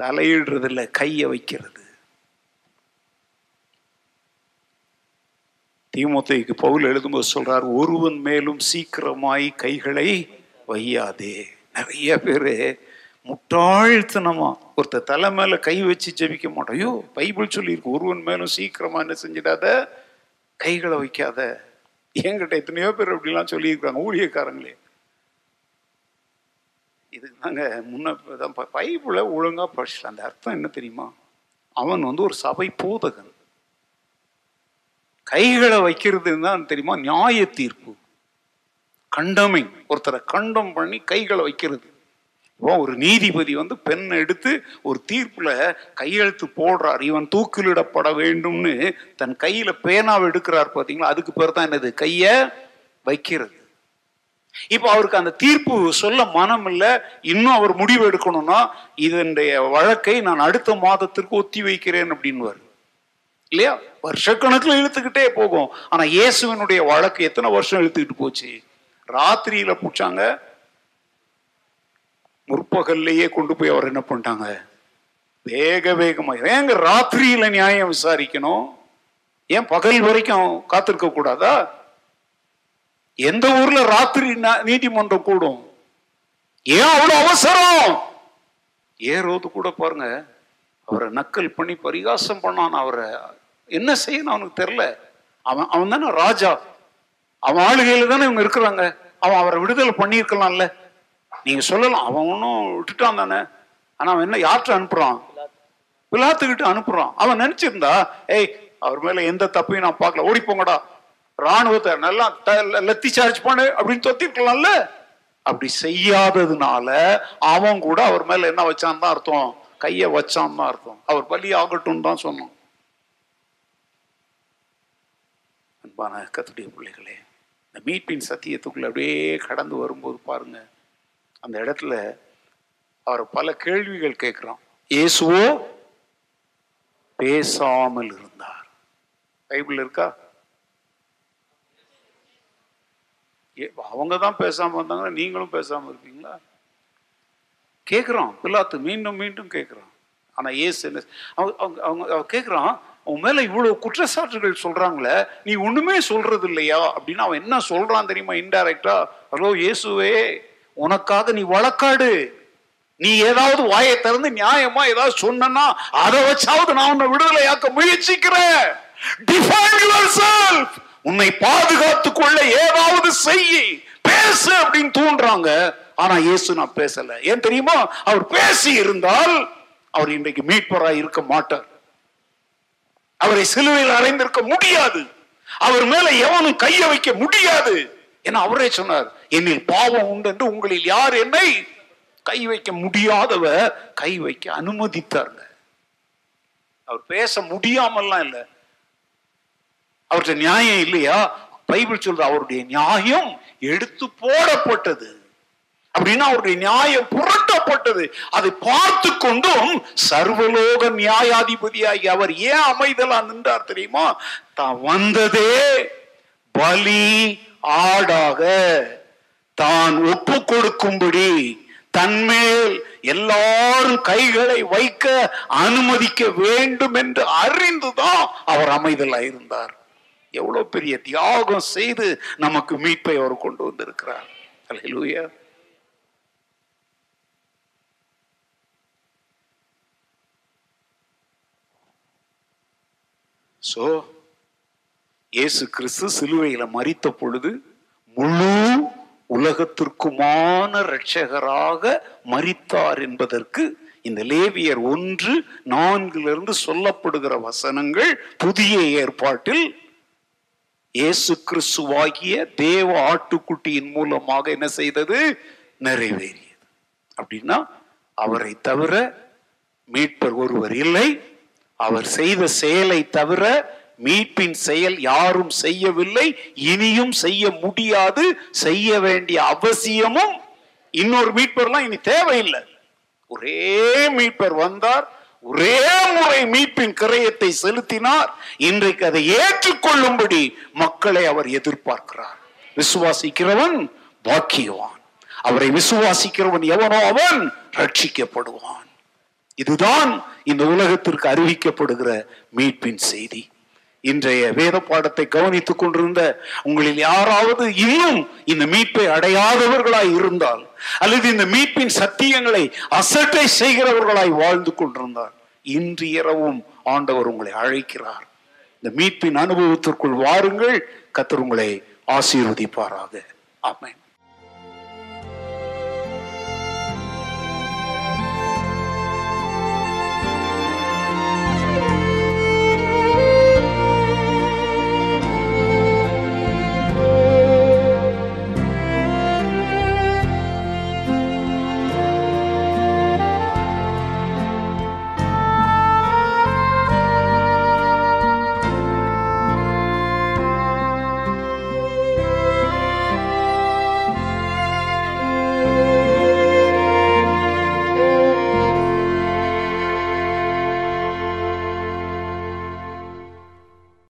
தலையிடுறது இல்லை கைய வைக்கிறது. தீமோத்தேயுக்கு பவுல் எழுதும்போது சொல்றார் ஒருவன் மேலும் சீக்கிரமாய் கைகளை வையாதே. நிறைய பேரு முட்டாழ்த்தனமா ஒருத்தர் தலை மேல கை வச்சு ஜெபிக்க மாட்டோம். ஐயோ பைபிள் சொல்லியிருக்கு ஒருவன் மேலும் சீக்கிரமா என்ன செஞ்சிடாத கைகளை வைக்காத. என்கிட்ட எத்தனையோ பேர் அப்படிலாம் சொல்லியிருக்காங்க ஊழியக்காரங்களே. இதுக்கு தாங்க முன்ன தான் பைபிளை ஒழுங்கா படிச்சிட்டேன் அந்த அர்த்தம் என்ன தெரியுமா? அவன் வந்து ஒரு சபை போதகன். கைகளை வைக்கிறது தான் தெரியுமா? நியாய தீர்ப்பு கண்டமிங் ஒருத்தரை கண்டம் பண்ணி கைகளை வைக்கிறது. ஒரு நீதிபதி வந்து பெண்ணை எடுத்து ஒரு தீர்ப்புல கையெழுத்து போடுறார். இவன் தூக்கிலிடப்பட வேண்டும்னு தன் கையில பேனாவை எடுக்கிறார் பாத்தீங்களா? அதுக்கு பேர் தான் என்னது? கைய வைக்கிறது. இப்போ அவருக்கு அந்த தீர்ப்பு சொல்ல மனம் இல்லை. இன்னும் அவர் முடிவு எடுக்கணும்னா இதனுடைய வழக்கை நான் அடுத்த மாதத்திற்கு ஒத்தி வைக்கிறேன் அப்படின்னு இல்லையா? வருஷக்கணக்கில் இழுத்துக்கிட்டே போகும். ஆனா இயேசுவினுடைய வழக்கு எத்தனை வருஷம் இழுத்துக்கிட்டு போச்சு? ராத்திரியில பிடிச்சாங்க. முற்பகல்லையே கொண்டு போய் அவர் என்ன பண்ணிட்டாங்க? வேக வேகமா ஏங்க ராத்திரியில நியாயம் விசாரிக்கணும்? ஏன் பகல் வரைக்கும் காத்திருக்க கூடாதா? எந்த ஊர்ல ராத்திரி நீதிமன்றம் கூடும்? ஏன் அவ்வளவு அவசரம்? ஏறோது கூட பாருங்க அவரை நக்கல் பண்ணி பரிகாசம் பண்ணான் அவரை. என்ன செய்யணும் அவனுக்கு தெரியல. அவன் அவன் தானே ராஜா. அவன் ஆளுகையில தானே இவங்க இருக்கிறாங்க. அவன் அவரை விடுதலை பண்ணியிருக்கலாம்ல. நீங்க சொல்லலாம் அவன் ஒன்றும் விட்டுட்டான் தானே. ஆனா அவன் என்ன யார்கிட்ட அனுப்புறான்? பிலாத்துக்கிட்ட அனுப்புறான். அவன் நினைச்சிருந்தா ஏய் அவர் மேல எந்த தப்பையும் நான் பார்க்கல. ஓடி போங்கடா. ராணுவத்தை நல்லா லத்தி சார்ஜ் பண்ணு அப்படின்னு தொத்திருக்கலாம்ல அப்படி செய்யாததுனால அவன் கூட அவர் மேல என்ன வச்சான் தான் அர்த்தம். கைய வச்சான் தான் அர்த்தம். அவர் பலி ஆகட்டும் தான் சொன்னான் அன்பான கத்துடைய பிள்ளைகளே இந்த மீட்பின் சத்தியத்துக்குள்ள அப்படியே கடந்து வரும்போது பாருங்க. அந்த இடத்துல அவர் பல கேள்விகள் கேட்கிறான். இயேசுவோ? பேசாமல் இருந்தார். பைபிள் இருக்கா? அவங்க தான் பேசாம இருந்தாங்கன்னா நீங்களும் பேசாம இருப்பீங்களா? கேட்குறான். பிலாத்து மீண்டும் மீண்டும் கேட்குறான். ஆனா இயேசு என்ன அவங்க அவங்க அவங்க அவன் கேட்குறான் உன் மேல இவ்வளவு குற்றச்சாட்டுகள் சொல்றாங்களே நீ ஒண்ணுமே சொல்றது இல்லையா அப்படின்னு அவன் என்ன சொல்றான் தெரியுமா இன்டைரக்டா ஹலோ இயேசுவே உனக்காக நீ வழக்காடு. நீ ஏதாவது வாயை திறந்து நியாயமா ஏதாவது சொன்னா அதை வச்சாவது நான் உன்னை விடுதலையாக்க முயற்சிக்கிறேன். உன்னை பாதுகாத்துக் கொள்ள ஏதாவது செய்ய பேசு அப்படின்னு தூண்டுறாங்க. ஆனா இயேசு நான் பேசல. ஏன் தெரியுமா? அவர் பேசி இருந்தால் அவர் இன்றைக்கு மீட்பராய் இருக்க மாட்டார். அவரை சிலுவையில் அறைந்திருக்க முடியாது. அவர் மேல எவனும் கைய வைக்க முடியாது. ஏன்னா அவரே சொன்னார் என்னில் பாவம் உண்டு என்று உங்களில் யார் என்னை கை வைக்க முடியாதவர் கை வைக்க அனுமதித்தாருங்க அவர் பேச முடியாமல்லாம் இல்ல. அவர்கிட்ட நியாயம் இல்லையா? பைபிள் சொல்ற அவருடைய நியாயம் எடுத்து போடப்பட்டது. அப்படின்னா அவருடைய நியாயம் புரட்டப்பட்டது. அதை பார்த்து கொண்டும் சர்வலோக நியாயாதிபதியாகி அவர் ஏன் அமைதலா நின்றார் தெரியுமா? தான் வந்ததே பலி ஆடாக தான் ஒப்பு கொடுக்கும்படி தன்மேல் எல்லாரும் கைகளை வைக்க அனுமதிக்க வேண்டும் என்று அறிந்துதான் அவர் அமைதலாக இருந்தார். எவ்வளவு பெரிய தியாகம் செய்து நமக்கு மீட்பை அவர் கொண்டு வந்திருக்கிறார். அல்லேலூயா சோ இயேசு கிறிஸ்து சிலுவையில மறித்த பொழுது முழு உலகத்திற்குமான இரட்சகராக மரித்தார் என்பதற்கு இந்த லேவியர் ஒன்று நான்கிலிருந்து சொல்லப்படுகிற வசனங்கள் புதிய ஏற்பாட்டில் இயேசு கிறிஸ்துவாகிய தேவ ஆட்டுக்குட்டியின் மூலமாக என்ன செய்தது? நிறைவேறியது. அப்படின்னா அவரை தவிர மீட்பர் ஒருவர் இல்லை. அவர் செய்த செயலை தவிர மீட்பின் செயல் யாரும் செய்யவில்லை இனியும் செய்ய முடியாது. செய்ய வேண்டிய அவசியமும் இன்னொரு மீட்பர்லாம் இனி தேவையில்லை. ஒரே மீட்பர் வந்தார் ஒரே முறை மீட்பின் கிரயத்தை செலுத்தினார். இன்றைக்கு அதை ஏற்றுக்கொள்ளும்படி மக்களை அவர் எதிர்பார்க்கிறார். விசுவாசிக்கிறவன் பாக்கியவான். அவரை விசுவாசிக்கிறவன் எவனோ அவன் ரட்சிக்கப்படுவான். இதுதான் இந்த உலகத்திற்கு அறிவிக்கப்படுகிற மீட்பின் செய்தி. இன்றைய வேத பாடத்தை கவனித்துக் கொண்டிருந்த உங்களில் யாராவது இன்னும் இந்த மீட்பை அடையாதவர்களாய் இருந்தால் அல்லது இந்த மீட்பின் சத்தியங்களை அசட்டை செய்கிறவர்களாய் வாழ்ந்து கொண்டிருந்தால் இன்று இரவும் ஆண்டவர் உங்களை அழைக்கிறார். இந்த மீட்பின் அனுபவத்திற்குள் வாருங்கள் கத்தர் உங்களை ஆசீர்வதிப்பாராக. ஆமேன்.